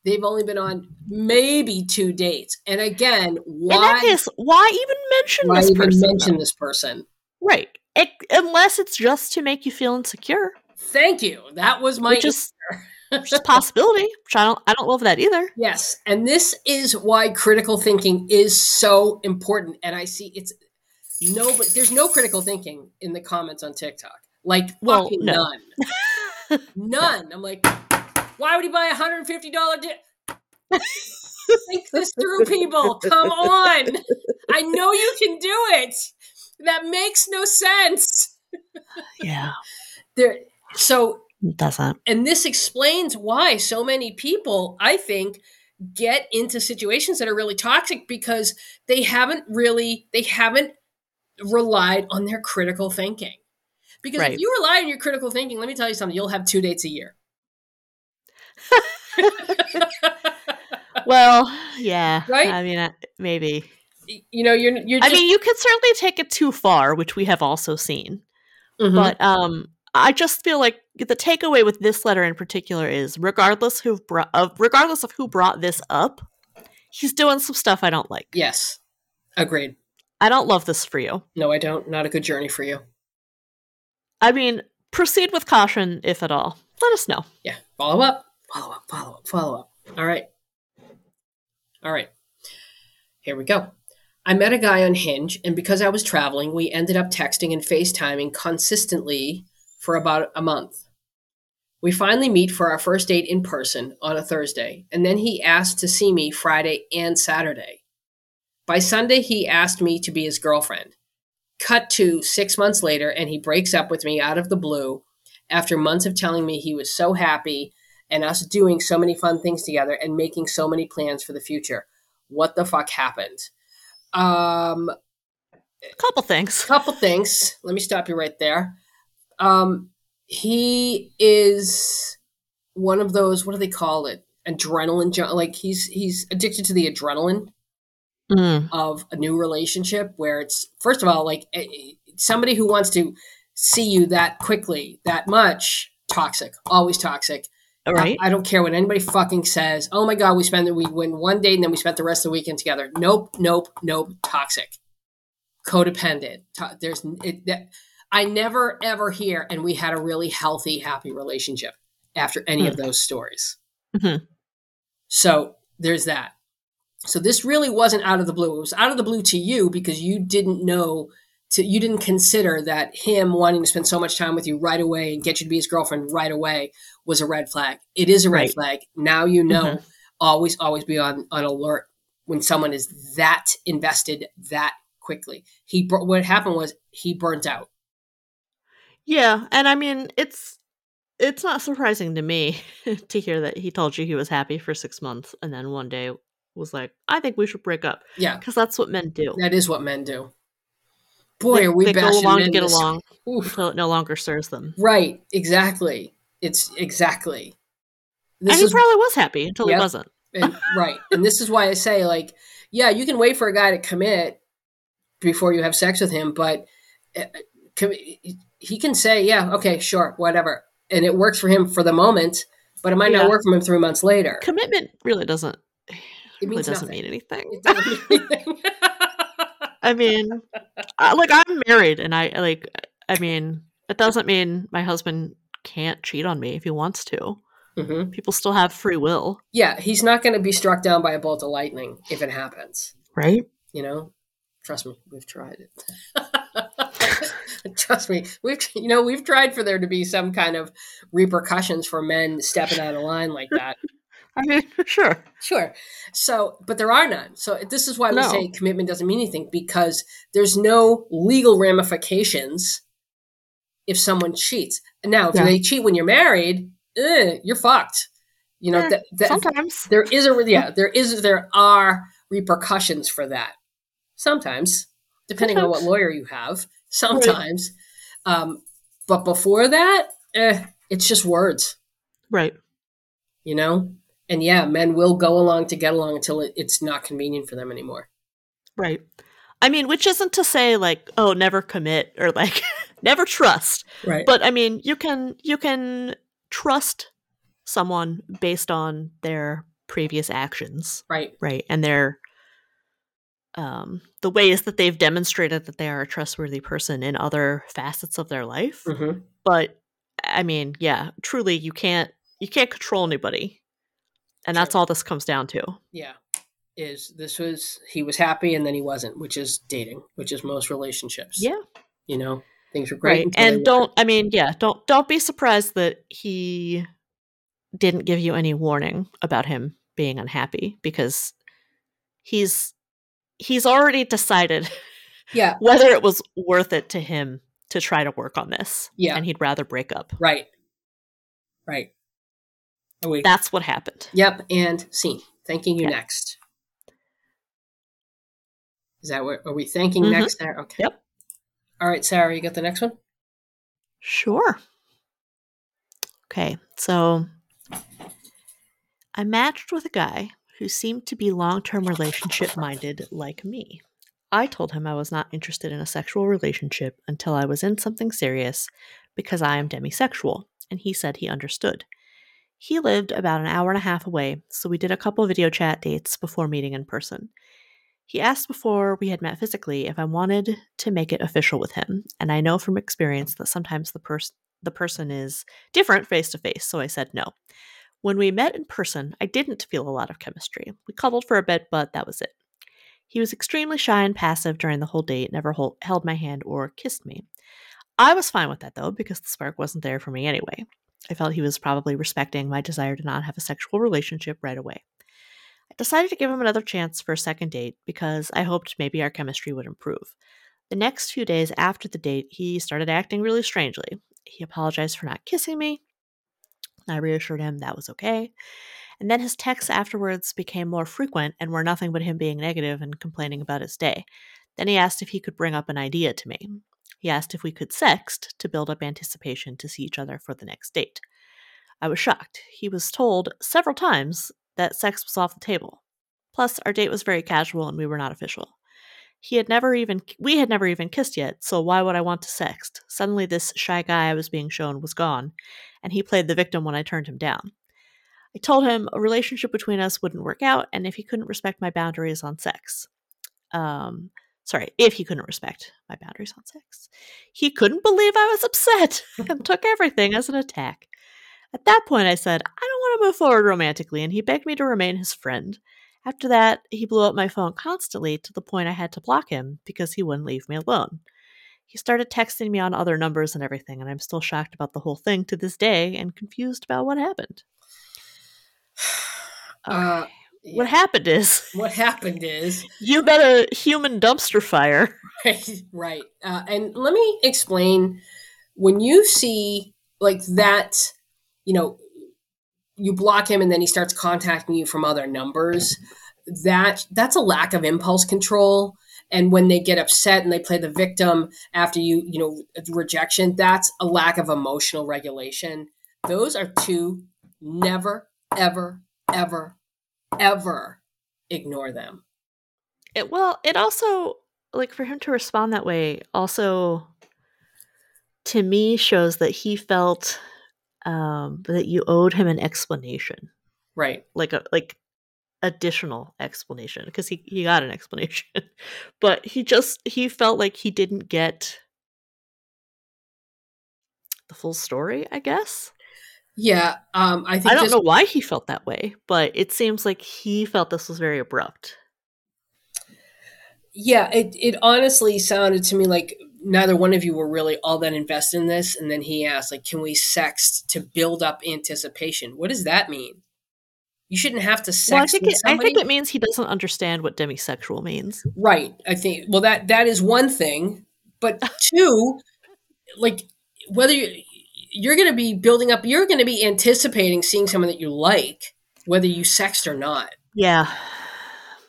they've only been on maybe two dates. And again, In that why? case, why even mention why this even person? mention though? this person? Right. It, unless it's just to make you feel insecure, Thank you. That was my which is which is possibility. Which I don't. I don't love that either. Yes, and this is why critical thinking is so important. And I see it's no, but there's no critical thinking in the comments on TikTok. Like Well, no. none, none. I'm like, why would he buy a hundred and fifty dollar? Di- Think this through, people. Come on. I know you can do it. That makes no sense. Yeah, There. So it doesn't. and this explains why so many people i think get into situations that are really toxic because they haven't really they haven't relied on their critical thinking because Right. if you rely on your critical thinking let me tell you something you'll have two dates a year Well, yeah. Right? I mean, maybe. you know you're you're I mean, you could certainly take it too far, which we have also seen. Mhm. But um, I just feel like the takeaway with this letter in particular is, regardless who brought, of regardless of who brought this up, he's doing some stuff I don't like. yes agreed I don't love this for you. no i don't not a good journey for you I mean, proceed with caution, if at all. Let us know. yeah follow up follow up follow up follow up. All right. All right. Here we go. I met a guy on hinge and because i was traveling we ended up texting and facetiming consistently for about a month. We finally meet for our first date in person on a thursday and then he asked to see me friday and saturday. By sunday he asked me to be his girlfriend. Cut to six months later and he breaks up with me out of the blue after months of telling me he was so happy and us doing so many fun things together and making so many plans for the future. What the fuck happened? Um, Couple things. A couple things. Let me stop you right there. Um, he is one of those. What do they call it? Adrenaline. Like he's he's addicted to the adrenaline Mm. of a new relationship where it's first of all like eh, eh, somebody who wants to see you that quickly that much toxic always toxic All right. I, I don't care what anybody fucking says. Oh my god we spent the we went one date and then we spent the rest of the weekend together. Nope nope nope toxic. Codependent. To- there's it, that, i never ever hear and we had a really healthy happy relationship after any of those stories. Mhm. so there's that. So this really wasn't out of the blue. It was out of the blue to you because you didn't know to you didn't consider that him wanting to spend so much time with you right away and get you to be his girlfriend right away was a red flag. It is a red Right. flag. Now you know. Mhm. Always, always be on on alert when someone is that invested that quickly. He what happened was he burnt out. Yeah, and I mean, it's it's not surprising to me to hear that he told you he was happy for six months and then one day was like, "I think we should break up," Yeah, because that's what men do. that is what men do. Boy, they, are we they go along to get this- along Oof. until it no longer serves them. Right, exactly. It's exactly. and he probably was happy until Yep. he wasn't. and, right and this is why i say like yeah you can wait for a guy to commit before you have sex with him but uh, he can say yeah okay sure whatever and it works for him for the moment but it might Yeah. not work for him three months later Commitment really doesn't it really doesn't nothing mean anything. it doesn't mean anything I mean, I, like I'm married, and I like. I mean, it doesn't mean my husband can't cheat on me if he wants to. Mhm. People still have free will, yeah he's not going to be struck down by a bolt of lightning if it happens right? you know trust me we've tried it Trust me, we've you know we've tried for there to be some kind of repercussions for men stepping out of line like that. I mean, sure. Sure. So, but there are none. So this is why we No. say commitment doesn't mean anything because there's no legal ramifications if someone cheats. Now, if Yeah. they cheat when you're married, eh, you're fucked. You know Eh, that, that Sometimes. there is a yeah there is there are repercussions for that. Sometimes, depending on what lawyer you have. Sometimes, um, but before that, eh, it's just words Right. you know and yeah men will go along to get along until it, it's not convenient for them anymore Right. I mean, which isn't to say like, oh, never commit or like never trust. right But I mean, you can you can trust someone based on their previous actions, right right? And their um the ways that they've demonstrated that they are a trustworthy person in other facets of their life. hmm But I mean, yeah, truly you can't you can't control anybody. And that's all this comes down to. yeah is this was he was happy and then he wasn't which is dating which is most relationships Yeah. you know things were great right and don't i mean yeah don't don't be surprised that he didn't give you any warning about him being unhappy because he's he's already decided yeah whether it was worth it to him to try to work on this Yeah. and he'd rather break up right right oh, wait. that's what happened yep and scene thanking you Yeah. next is that what are we thanking Mhm. next there okay Yep. All right sarah you got the next one Sure. Okay, so I matched with a guy who seemed to be long term relationship minded like me. I told him I was not interested in a sexual relationship until I was in something serious because I am demisexual, and he said he understood. He lived about an hour and a half away, so we did a couple video chat dates before meeting in person. He asked before we had met physically if I wanted to make it official with him, and I know from experience that sometimes the person the person is different face to face, so I said no. When we met in person, I didn't feel a lot of chemistry. We cuddled for a bit, but that was it. He was extremely shy and passive during the whole date, never hol- held my hand or kissed me. I was fine with that though, because the spark wasn't there for me anyway. I felt he was probably respecting my desire to not have a sexual relationship right away. I decided to give him another chance for a second date because I hoped maybe our chemistry would improve. The next few days after the date, he started acting really strangely. He apologized for not kissing me. I reassured him that was okay. And then his texts afterwards became more frequent and were nothing but him being negative and complaining about his day. Then he asked if he could bring up an idea to me. He asked if we could sext to build up anticipation to see each other for the next date. I was shocked. He was told several times that sex was off the table. Plus, our date was very casual and we were not official. He had never even we had never even kissed yet, so why would I want to sext? Suddenly this shy guy I was being shown was gone, and he played the victim when I turned him down. I told him a relationship between us wouldn't work out and if he couldn't respect my boundaries on sex. Um sorry, if he couldn't respect my boundaries on sex. He couldn't believe I was upset and took everything as an attack. At that point I said, I don't want to move forward romantically, and he begged me to remain his friend. After that, he blew up my phone constantly to the point I had to block him because he wouldn't leave me alone. He started texting me on other numbers and everything, and I'm still shocked about the whole thing to this day and confused about what happened. Uh, Okay. What happened is what happened is you met a human dumpster fire. Right, right. Uh, and let me explain when you see like that, you know, you block him and then he starts contacting you from other numbers. That that's a lack of impulse control. And when they get upset and they play the victim after you, you know, rejection, that's a lack of emotional regulation. Those are two never, ever, ever, ever ignore them. It well, it also like for him to respond that way also to me shows that he felt um that you owed him an explanation. Right. Like a like additional explanation because he he got an explanation. but he just he felt like he didn't get the full story, I guess. Yeah. Um, I think I don't this- know why he felt that way, but it seems like he felt this was very abrupt. Yeah, it, it honestly sounded to me like neither one of you were really all that invested in this. And then he asked, like, can we sext to build up anticipation? What does that mean? You shouldn't have to sext Well, I think it, I think it means he doesn't understand what demisexual means. Right. I think well that that is one thing, but two, like whether you, you're going to be building up, you're going to be anticipating seeing someone that you like, whether you sexed or not. Yeah.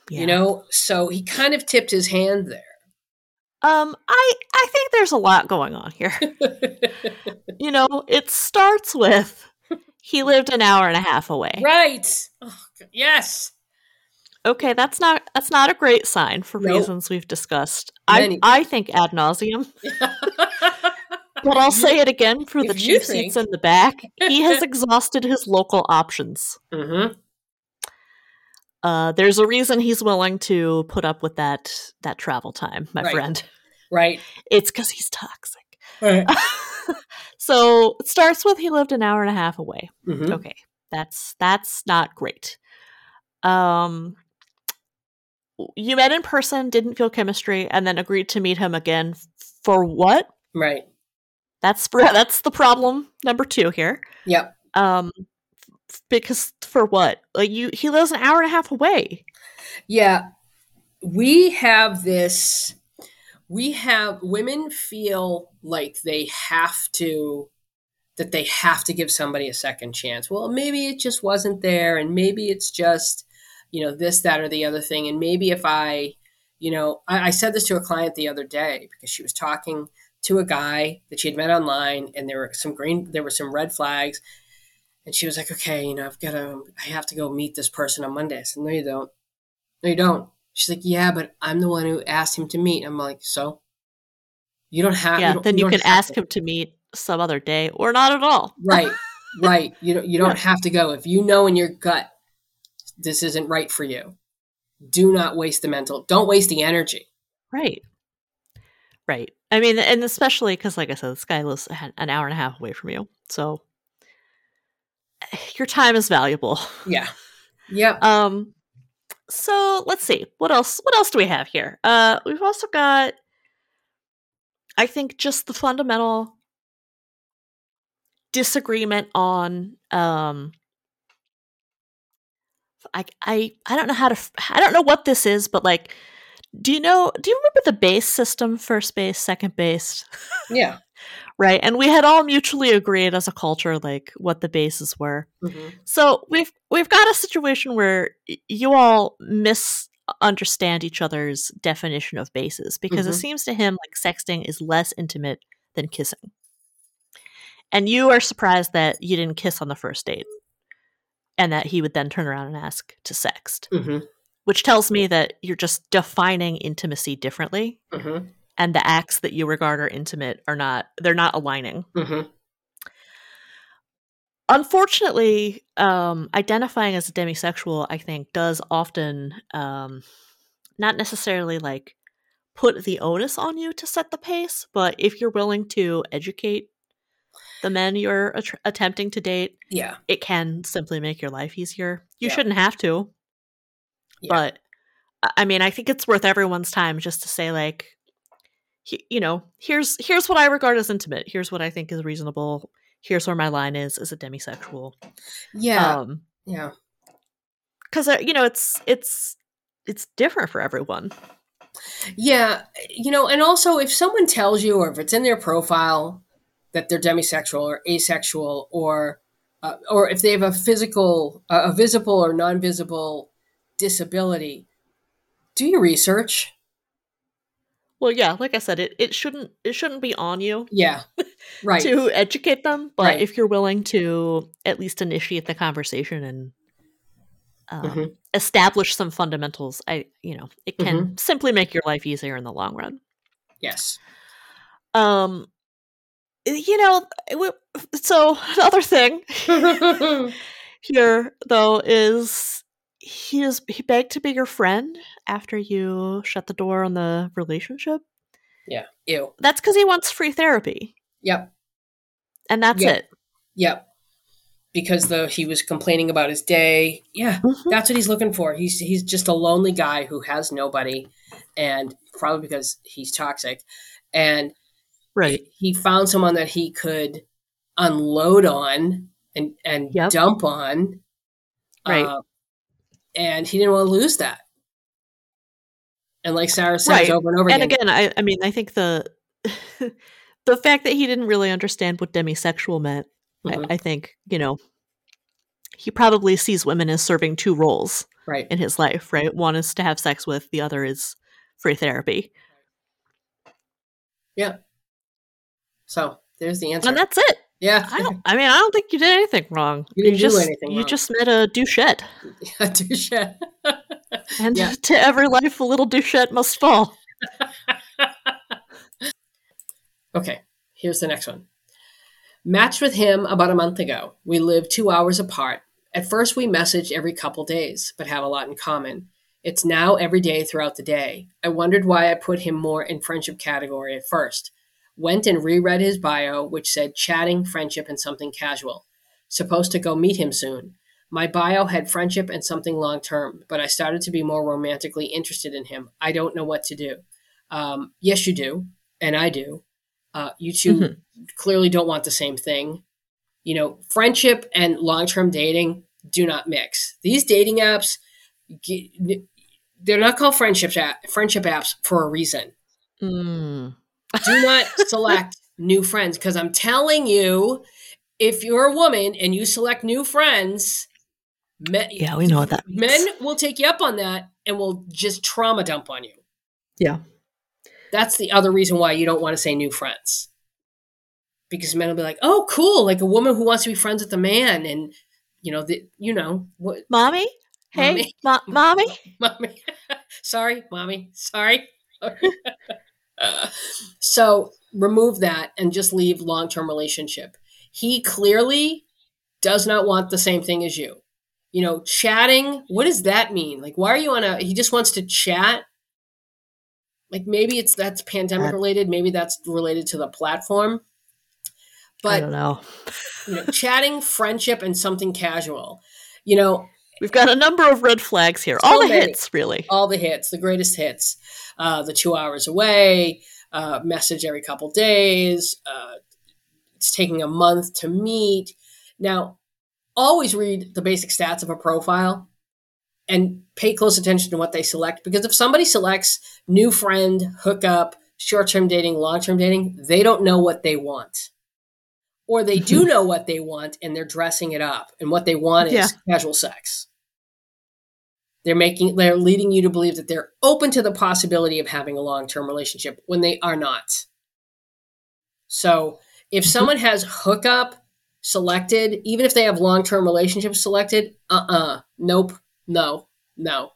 yeah. You know, so he kind of tipped his hand there. Um, I I think there's a lot going on here. you know, it starts with he lived an hour and a half away. right. Oh, yes. Okay, that's not that's not a great sign for Nope. reasons we've discussed. I Many. I think ad nauseum, but I'll say it again for the If you cheap seats in the back. He has exhausted his local options. mm-hmm. Uh, there's a reason he's willing to put up with that that travel time, my Right. friend. Right. It's because he's toxic. Right. so it starts with he lived an hour and a half away. Mhm. Okay, that's that's not great. Um, you met in person, didn't feel chemistry, and then agreed to meet him again for what? Right. That's pr- that's the problem number two here. Yep. Um, because for what? Like you, he lives an hour and a half away. Yeah. We have this we have women feel like they have to that they have to give somebody a second chance. Well, maybe it just wasn't there and maybe it's just, you know, this, that, or the other thing. And maybe if I, you know, I, I said this to a client the other day because she was talking to a guy that she had met online and there were some green there were some red flags. And she was like, okay, you know, I've got to, I have to go meet this person on Monday. I said, no, you don't. No, you don't. She's like, yeah, but I'm the one who asked him to meet. I'm like, so you don't have. yeah, don't- then you, don't can ask to. him to meet some other day or not at all. Right, right. You don't. You don't have to go if you know in your gut this isn't right for you. Do not waste the mental. Don't waste the energy. Right. Right. I mean, and especially because, like I said, this guy lives an hour and a half away from you. So your time is valuable. Yeah. Yep. Um, so let's see. What else? What else do we have here? Uh, we've also got, I think, just the fundamental disagreement on um I, I I don't know how to I don't know what this is, but like, do you know? Do you remember the base system? First base, second base, Yeah. right? And we had all mutually agreed as a culture like what the bases were. Mhm. So we've we've got a situation where you all misunderstand each other's definition of bases because it Mhm. seems to him like sexting is less intimate than kissing. And you are surprised that you didn't kiss on the first date. And that he would then turn around and ask to sext, Mhm. which tells me that you're just defining intimacy differently Mhm. And the acts that you regard are intimate are not they're not aligning Mhm. unfortunately um identifying as a demisexual i think does often um not necessarily like put the onus on you to set the pace but if you're willing to educate the men you're att- attempting to date Yeah. it can simply make your life easier you Yeah. shouldn't have to Yeah. but i mean i think it's worth everyone's time just to say like he- you know here's here's what i regard as intimate here's what i think is reasonable here's where my line is as a demisexual Yeah. um yeah. because uh, you know it's it's it's different for everyone Yeah, you know, and also if someone tells you, or if it's in their profile, that they're demisexual or asexual, or uh, or if they have a physical, uh, a visible or non-visible disability, do your research. Well yeah like i said it, it shouldn't it shouldn't be on you Yeah, right. to educate them but Right. if you're willing to at least initiate the conversation and um, Mhm. establish some fundamentals i you know it can Mm-hmm. simply make your life easier in the long run Yes. um you know so another thing here though is he is he begged to be your friend after you shut the door on the relationship yeah. Ew. that's because he wants free therapy Yep. and that's Yeah. it Yep. Because the he was complaining about his day. Yeah, Mhm. that's what he's looking for. He's he's just a lonely guy who has nobody, and probably because he's toxic, and Right. he found someone that he could unload on and and Yep. dump on Right. uh, and he didn't want to lose that and like sarah says Right. over and over and again, again, I, I mean, I think the the fact that he didn't really understand what demisexual meant, Mhm. I, I think, you know, he probably sees women as serving two roles right in his life, right? One is to have sex with, the other is free therapy. yeah so there's the answer And that's it. Yeah I don't I mean, I don't think you did anything wrong. You didn't do just anything you wrong. just met a douchette. Touche. And Yeah. to every life a little douchette must fall. Okay, here's the next one. Matched with him about a month ago. We live two hours apart. At first, we messaged every couple days, but have a lot in common. It's now every day throughout the day. I wondered why I put him more in friendship category at first. Went and reread his bio, which said chatting, friendship, and something casual. Supposed to go meet him soon. My bio had friendship and something long term, but I started to be more romantically interested in him. I don't know what to do. Um, yes, you do, and I do. Uh, you 2 Mhm. clearly don't want the same thing. You know, friendship and long term dating do not mix. These dating apps, they're not called friendship app, friendship apps for a reason. Mm. Do not select new friends because I'm telling you, if you're a woman and you select new friends, men, Yeah, we know what that means. men will take you up on that and will just trauma dump on you. Yeah. That's the other reason why you don't want to say new friends. Because men will be like, "Oh, cool! Like a woman who wants to be friends with a man," and you know, the, you know what, Mommy? Hey, Mommy? Mo- mommy? mommy. Sorry, mommy. Sorry. Uh, so remove that and just leave long-term relationship. He clearly does not want the same thing as you. You know, chatting. What does that mean? Like, why are you on a? He just wants to chat. Like maybe it's that's pandemic related. Maybe that's related to the platform. But, I don't know. you know, chatting, friendship, and something casual. You know, We've got a number of red flags here. So All the many. hits, really. all the hits, the greatest hits, uh, the two hours away, uh, message every couple days. Uh, it's taking a month to meet. Now, always read the basic stats of a profile and pay close attention to what they select because if somebody selects new friend, hookup, short term dating, long term dating, they don't know what they want. Or they do mm-hmm. know what they want and they're dressing it up. And what they want is Yeah. casual sex. They're making they're leading you to believe that they're open to the possibility of having a long-term relationship when they are not. So, if mm-hmm. someone has hookup selected, even if they have long-term relationships selected, uh-uh, nope, no, no.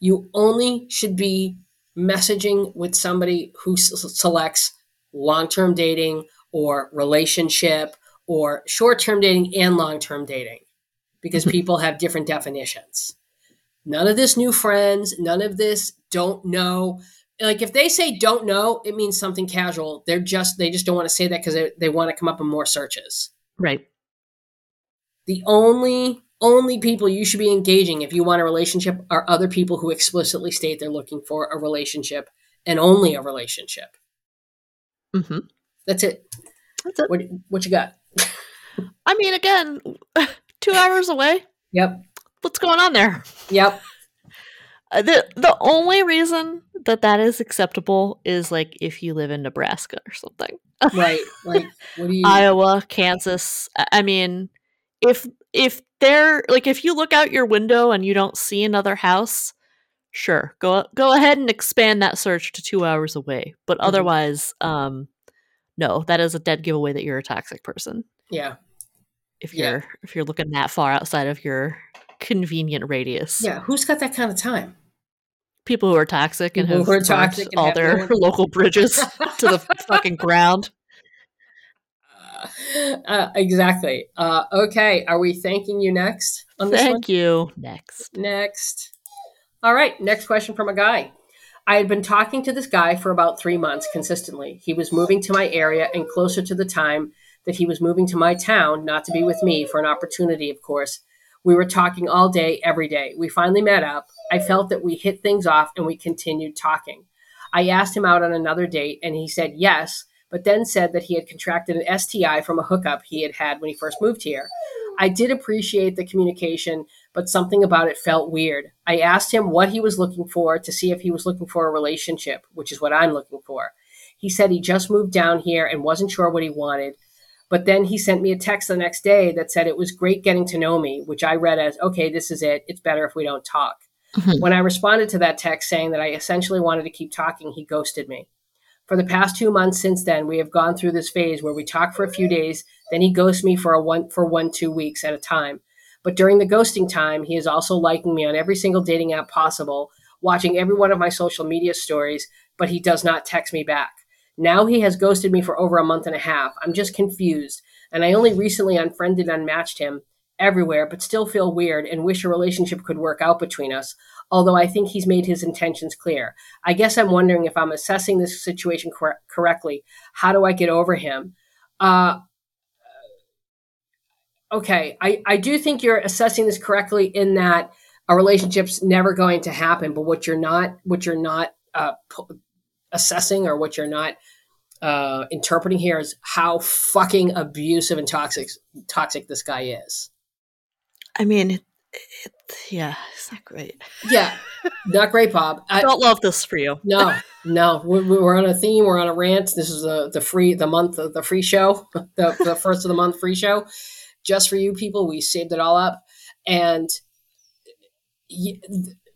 You only should be messaging with somebody who s- selects long-term dating or relationship or short-term dating and long-term dating because people have different definitions. None of this new friends, none of this don't know. Like if they say don't know, it means something casual. They're just they just don't want to say that because they, they want to come up in more searches. Right. The only only people you should be engaging if you want a relationship are other people who explicitly state they're looking for a relationship and only a relationship. hmm That's it. That's it. What what you got? I mean, again, two hours away. Yep. What's going on there? Yep. Uh, the the only reason that that is acceptable is like if you live in Nebraska or something, Right. Like what do you Iowa, Kansas. I mean, if if they're like if you look out your window and you don't see another house, sure, go go ahead and expand that search to two hours away. But Mhm. otherwise, um, no, that is a dead giveaway that you're a toxic person. Yeah. If you're if you're looking that far outside of your convenient radius, Yeah. Who's got that kind of time? people who are toxic and who are toxic and all their no local bridges to the fucking ground. Uh, exactly. Uh, okay. Are we thanking you next on this one? Thank you. Next. Next. All right. Next question from a guy. I had been talking to this guy for about three months consistently. He was moving to my area and closer to the time that he was moving to my town, not to be with me for an opportunity, of course. We were talking all day, every day. We finally met up. I felt that we hit things off and we continued talking. I asked him out on another date and he said yes, but then said that he had contracted an STI from a hookup he had had when he first moved here. I did appreciate the communication, but something about it felt weird. I asked him what he was looking for to see if he was looking for a relationship, which is what I'm looking for. He said he just moved down here and wasn't sure what he wanted. But then he sent me a text the next day that said it was great getting to know me, which I read as, okay, this is it. It's better if we don't talk. Mhm. When I responded to that text saying that I essentially wanted to keep talking, he ghosted me. For the past two months since then, we have gone through this phase where we talk for a few days, then he ghosts me for a one for one two weeks at a time. But during the ghosting time, he is also liking me on every single dating app possible, watching every one of my social media stories, but he does not text me back. Now he has ghosted me for over a month and a half. I'm just confused, and I only recently unfriended and unmatched him everywhere, but still feel weird and wish a relationship could work out between us. Although I think he's made his intentions clear. I guess I'm wondering if I'm assessing this situation cor- correctly. How do I get over him? Uh, okay, I, I do think you're assessing this correctly in that a relationship's never going to happen. But what you're not, what you're not uh, p- assessing, or what you're not uh, interpreting here is how fucking abusive and toxic toxic this guy is. I mean, it, it, yeah, it's not great. Yeah, not great, Bob. I, Don't love this for you. no, no, we're, we're on a theme. We're on a rant. This is the the free the month of the free show, the, the first of the month free show, just for you people. We saved it all up, and y-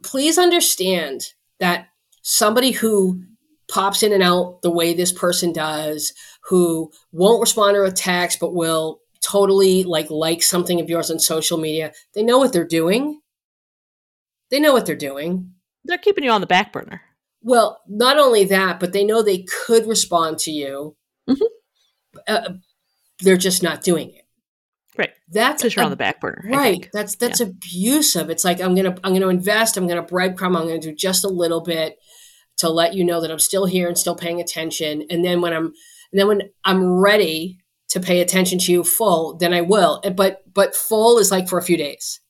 please understand that somebody who pops in and out the way this person does, who won't respond to a text but will totally like like something of yours on social media, they know what they're doing. They know what they're doing. They're keeping you on the back burner. Well, not only that, but they know they could respond to you. Mhm. Uh, they're just not doing it. Right. That's Because you're on the back burner. Right. That's that's abusive. It's like I'm gonna I'm gonna invest. I'm gonna breadcrumb. I'm gonna do just a little bit to let you know that I'm still here and still paying attention. And then when I'm and then when I'm ready to pay attention to you full, then I will. But but full is like for a few days.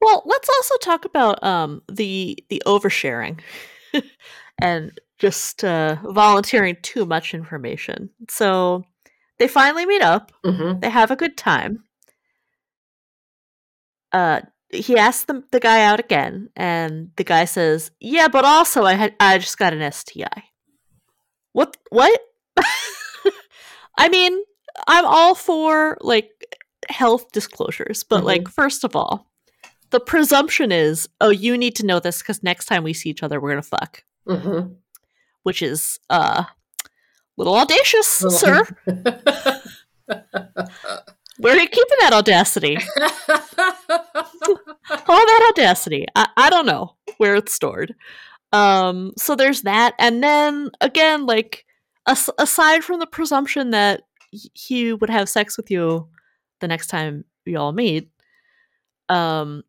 Well, let's also talk about um, the the oversharing and just uh, volunteering too much information. So they finally meet up. Mm-hmm. They have a good time. Uh, he asks the, the guy out again, and the guy says, "Yeah, but also I had I just got an STI." What? What? I mean, I'm all for like health disclosures, but Mhm. like first of all, the presumption is, oh, you need to know this because next time we see each other, we're gonna fuck, Mm-hmm. which is uh, little audacious, sir. Where are you keeping that audacity? all that audacity. I, I don't know where it's stored. Um, so there's that, and then again, like as- aside from the presumption that he would have sex with you the next time you all meet, um,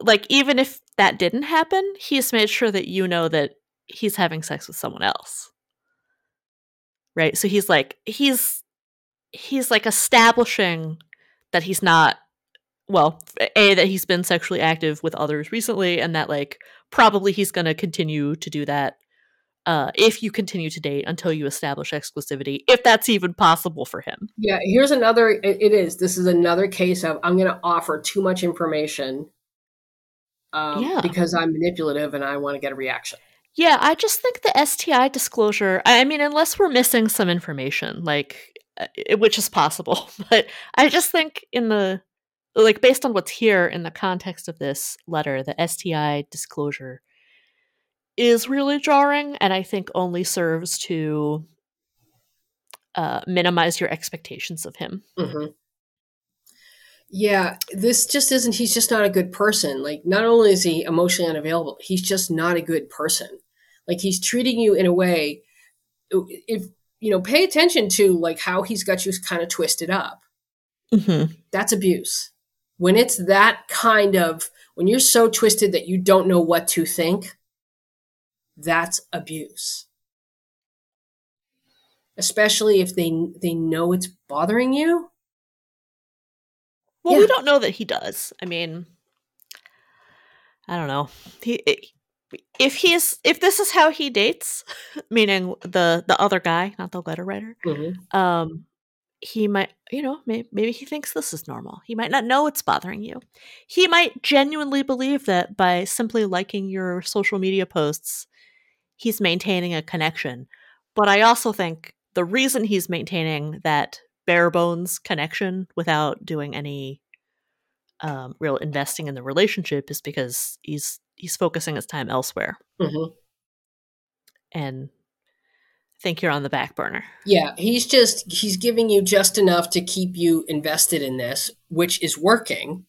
like even if that didn't happen, he's made sure that you know that he's having sex with someone else. Right? So he's like he's he's like establishing that he's not well, a that he's been sexually active with others recently and that like probably he's going to continue to do that uh if you continue to date until you establish exclusivity if that's even possible for him. Yeah, here's another. It, it is. This is another case of I'm going to offer too much information. Um, Yeah. Because I'm manipulative and I want to get a reaction. Yeah, I just think the STI disclosure, I mean, unless we're missing some information, like, uh, which is possible, but I just think in the, like, based on what's here in the context of this letter, the STI disclosure is really jarring and I think only serves to uh, minimize your expectations of him. hmm Yeah, this just isn't. He's just not a good person. Like, not only is he emotionally unavailable, he's just not a good person. Like, he's treating you in a way. If you know, pay attention to like how he's got you kind of twisted up. Mm-hmm. That's abuse. When it's that kind of when you're so twisted that you don't know what to think, that's abuse. Especially if they they know it's bothering you. Well, Yeah. we don't know that he does. I mean, I don't know. He if he's if this is how he dates, meaning the the other guy, not the letter writer, Mhm. um, he might, you know, may, maybe he thinks this is normal. He might not know it's bothering you. He might genuinely believe that by simply liking your social media posts, he's maintaining a connection. But I also think the reason he's maintaining that bare bones connection without doing any um, real investing in the relationship is because he's he's focusing his time elsewhere, Mhm. and I think you're on the back burner. Yeah, he's just he's giving you just enough to keep you invested in this, which is working.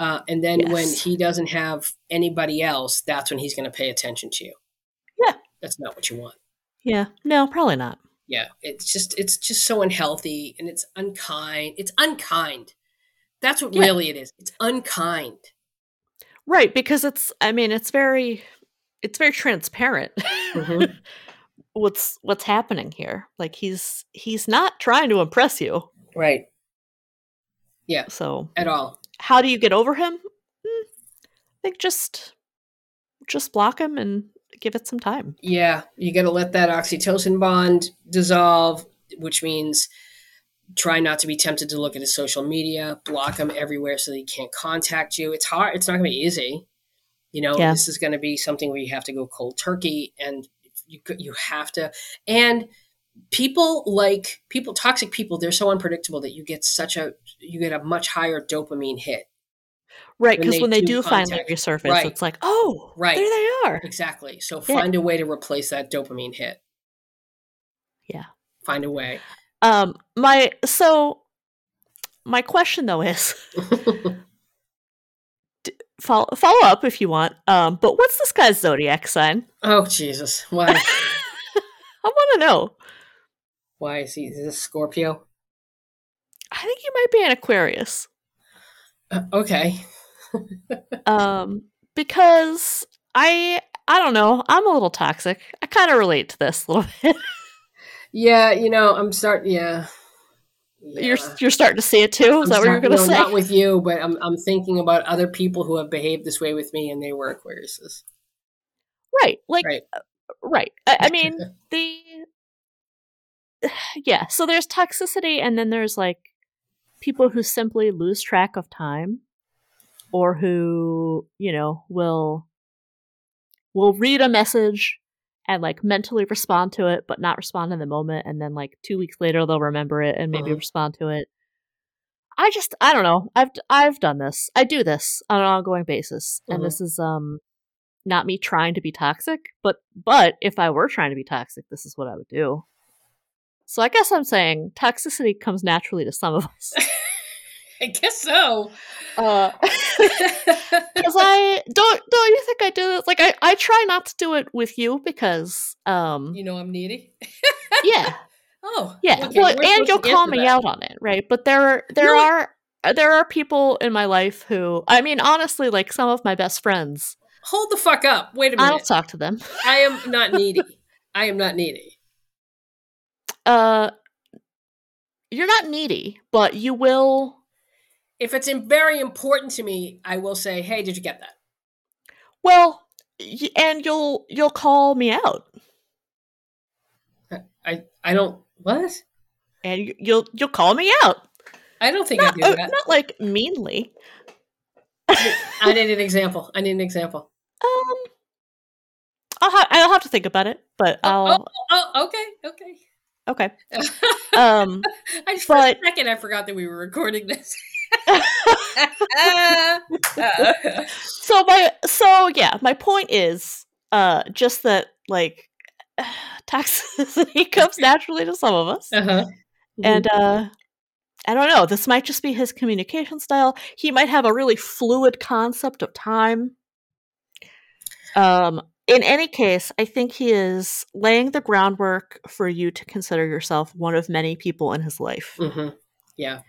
Uh, and then when he doesn't have anybody else, that's when he's going to pay attention to you. Yeah. That's not what you want. Yeah, no, probably not. Yeah, it's just it's just so unhealthy and it's unkind. It's unkind. That's what Yeah. really it is. It's unkind. Right, because it's I mean, it's very it's very transparent. Mhm. what's what's happening here. Like he's he's not trying to impress you. Right. Yeah. So, At all. how do you get over him? Hmm, I think just just block him and give it some time. Yeah, you got to let that oxytocin bond dissolve, which means try not to be tempted to look at his social media, block him everywhere so that he can't contact you. It's hard. It's not going to be easy. You know, Yeah. this is going to be something where you have to go cold turkey and you you have to and people like people toxic people they're so unpredictable that you get such a you get a much higher dopamine hit Right, because when they do do finally contact- resurface, right. it's like, oh, Right. there they are. exactly so Yeah. find a way to replace that dopamine hit Yeah. find a way Um, my so my question though is follow follow up if you want. Um, but what's this guy's zodiac sign? oh jesus why I want to know. Why is he is this Scorpio? I think you might be an Aquarius. Uh, okay. Um, because I I don't know. I'm a little toxic. I kind of relate to this a little bit. Yeah, you know, I'm starting. Yeah. You're you're starting to see it too. Is I'm that what you're gonna no, say? Not with you, but I'm I'm thinking about other people who have behaved this way with me, and they were Aquariuses. right. Like Right. uh, right. I, I mean the yeah. So there's toxicity, and then there's like people who simply lose track of time, or who you know will will read a message and like mentally respond to it, but not respond in the moment, and then like two weeks later they'll remember it and maybe Mhm. respond to it. I just I don't know. I've I've done this. I do this on an ongoing basis, Mhm. and this is um not me trying to be toxic, but but if I were trying to be toxic, this is what I would do. So I guess I'm saying toxicity comes naturally to some of us. I guess so. Uh, because I don't don't you think I do this? Like I I try not to do it with you because um you know, I'm needy. yeah Oh, yeah okay, well and you'll call me that. out on it right but there there No. are there are people in my life who I mean honestly like some of my best friends Hold the fuck up. Wait a minute. I'll talk to them I am not needy. I am not needy. Uh you're not needy but you will If it's very important to me, I will say, "Hey, did you get that?" well y- and you'll you'll call me out I I don't what? and you- you'll you'll call me out I don't think not, I do uh, that. not like meanly I need an example. I need an example. Um, I'll ha- I'll have to think about it, but Oh, I'll oh, oh, okay, okay. Okay. Um, I just for a but- second I forgot that we were recording this. so my so yeah, my point is uh just that like toxicity comes naturally to some of us, uh-huh. and uh. I don't know. This might just be his communication style. He might have a really fluid concept of time. Um, in any case, I think he is laying the groundwork for you to consider yourself one of many people in his life. hmm Yeah.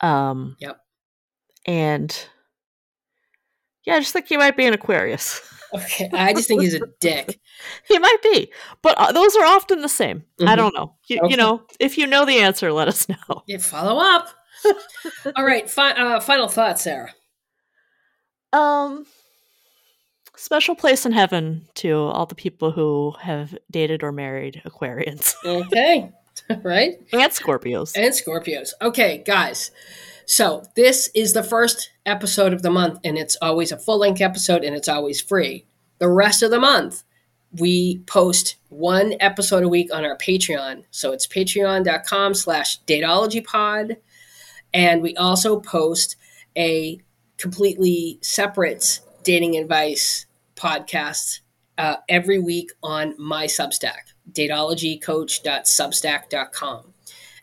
Um, Yep. And yeah, I just think he might be an Aquarius. Okay. I just think he's a dick. he might be, but uh, those are often the same. I Mhm. don't know. You, Okay. you know, if you know the answer, let us know. Yeah, follow up. All right. Fi- uh, final thoughts, Sarah. Um, special place in heaven to all the people who have dated or married Aquarians Okay. right? and Scorpios. And Scorpios. Okay, guys. So this is the first episode of the month, and it's always a full length episode and it's always free. The rest of the month, we post one episode a week on our Patreon. So it's patreon.com slash datologypod. And we also post a completely separate dating advice podcast uh, every week on my Substack, datologycoach.substack.com.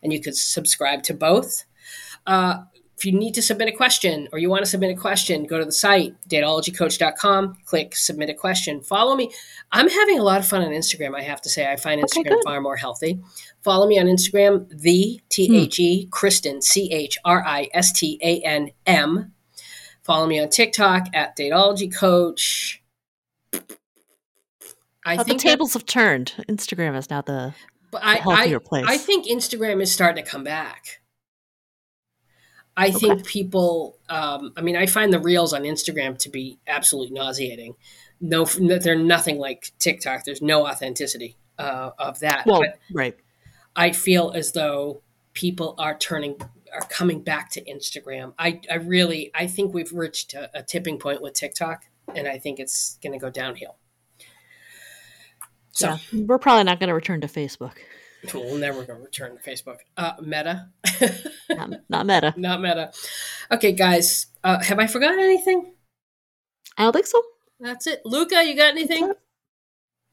And you could subscribe to both. Uh, if you need to submit a question or you want to submit a question, go to the site, datologycoach.com, click submit a question. Follow me. I'm having a lot of fun on Instagram, I have to say. I find Instagram good. far more healthy. Follow me on Instagram, the T H E Kristen, C H R I S T A N M. Follow me on TikTok at Datology Coach. I But the think that- tables have turned. Instagram is now the but I, healthier I, place. I think Instagram is starting to come back. I think people. Um, I mean, I find the reels on Instagram to be absolutely nauseating. No, they're nothing like TikTok. There's no authenticity uh, of that. well, but right. I feel as though people are turning, are coming back to Instagram. I, I really, I think we've reached a, a tipping point with TikTok, and I think it's going to go downhill. So yeah, we're probably not going to return to Facebook. we'll never going to return to Facebook. Uh, Meta. Not, not Meta. Not meta. Okay, guys. Uh, have I forgotten anything? I don't think so. That's it. Luca, you got anything?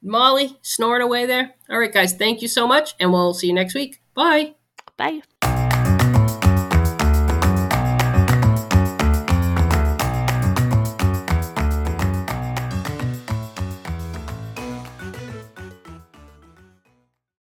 Molly, snoring away there. All right, guys. Thank you so much, and we'll see you next week. Bye. Bye.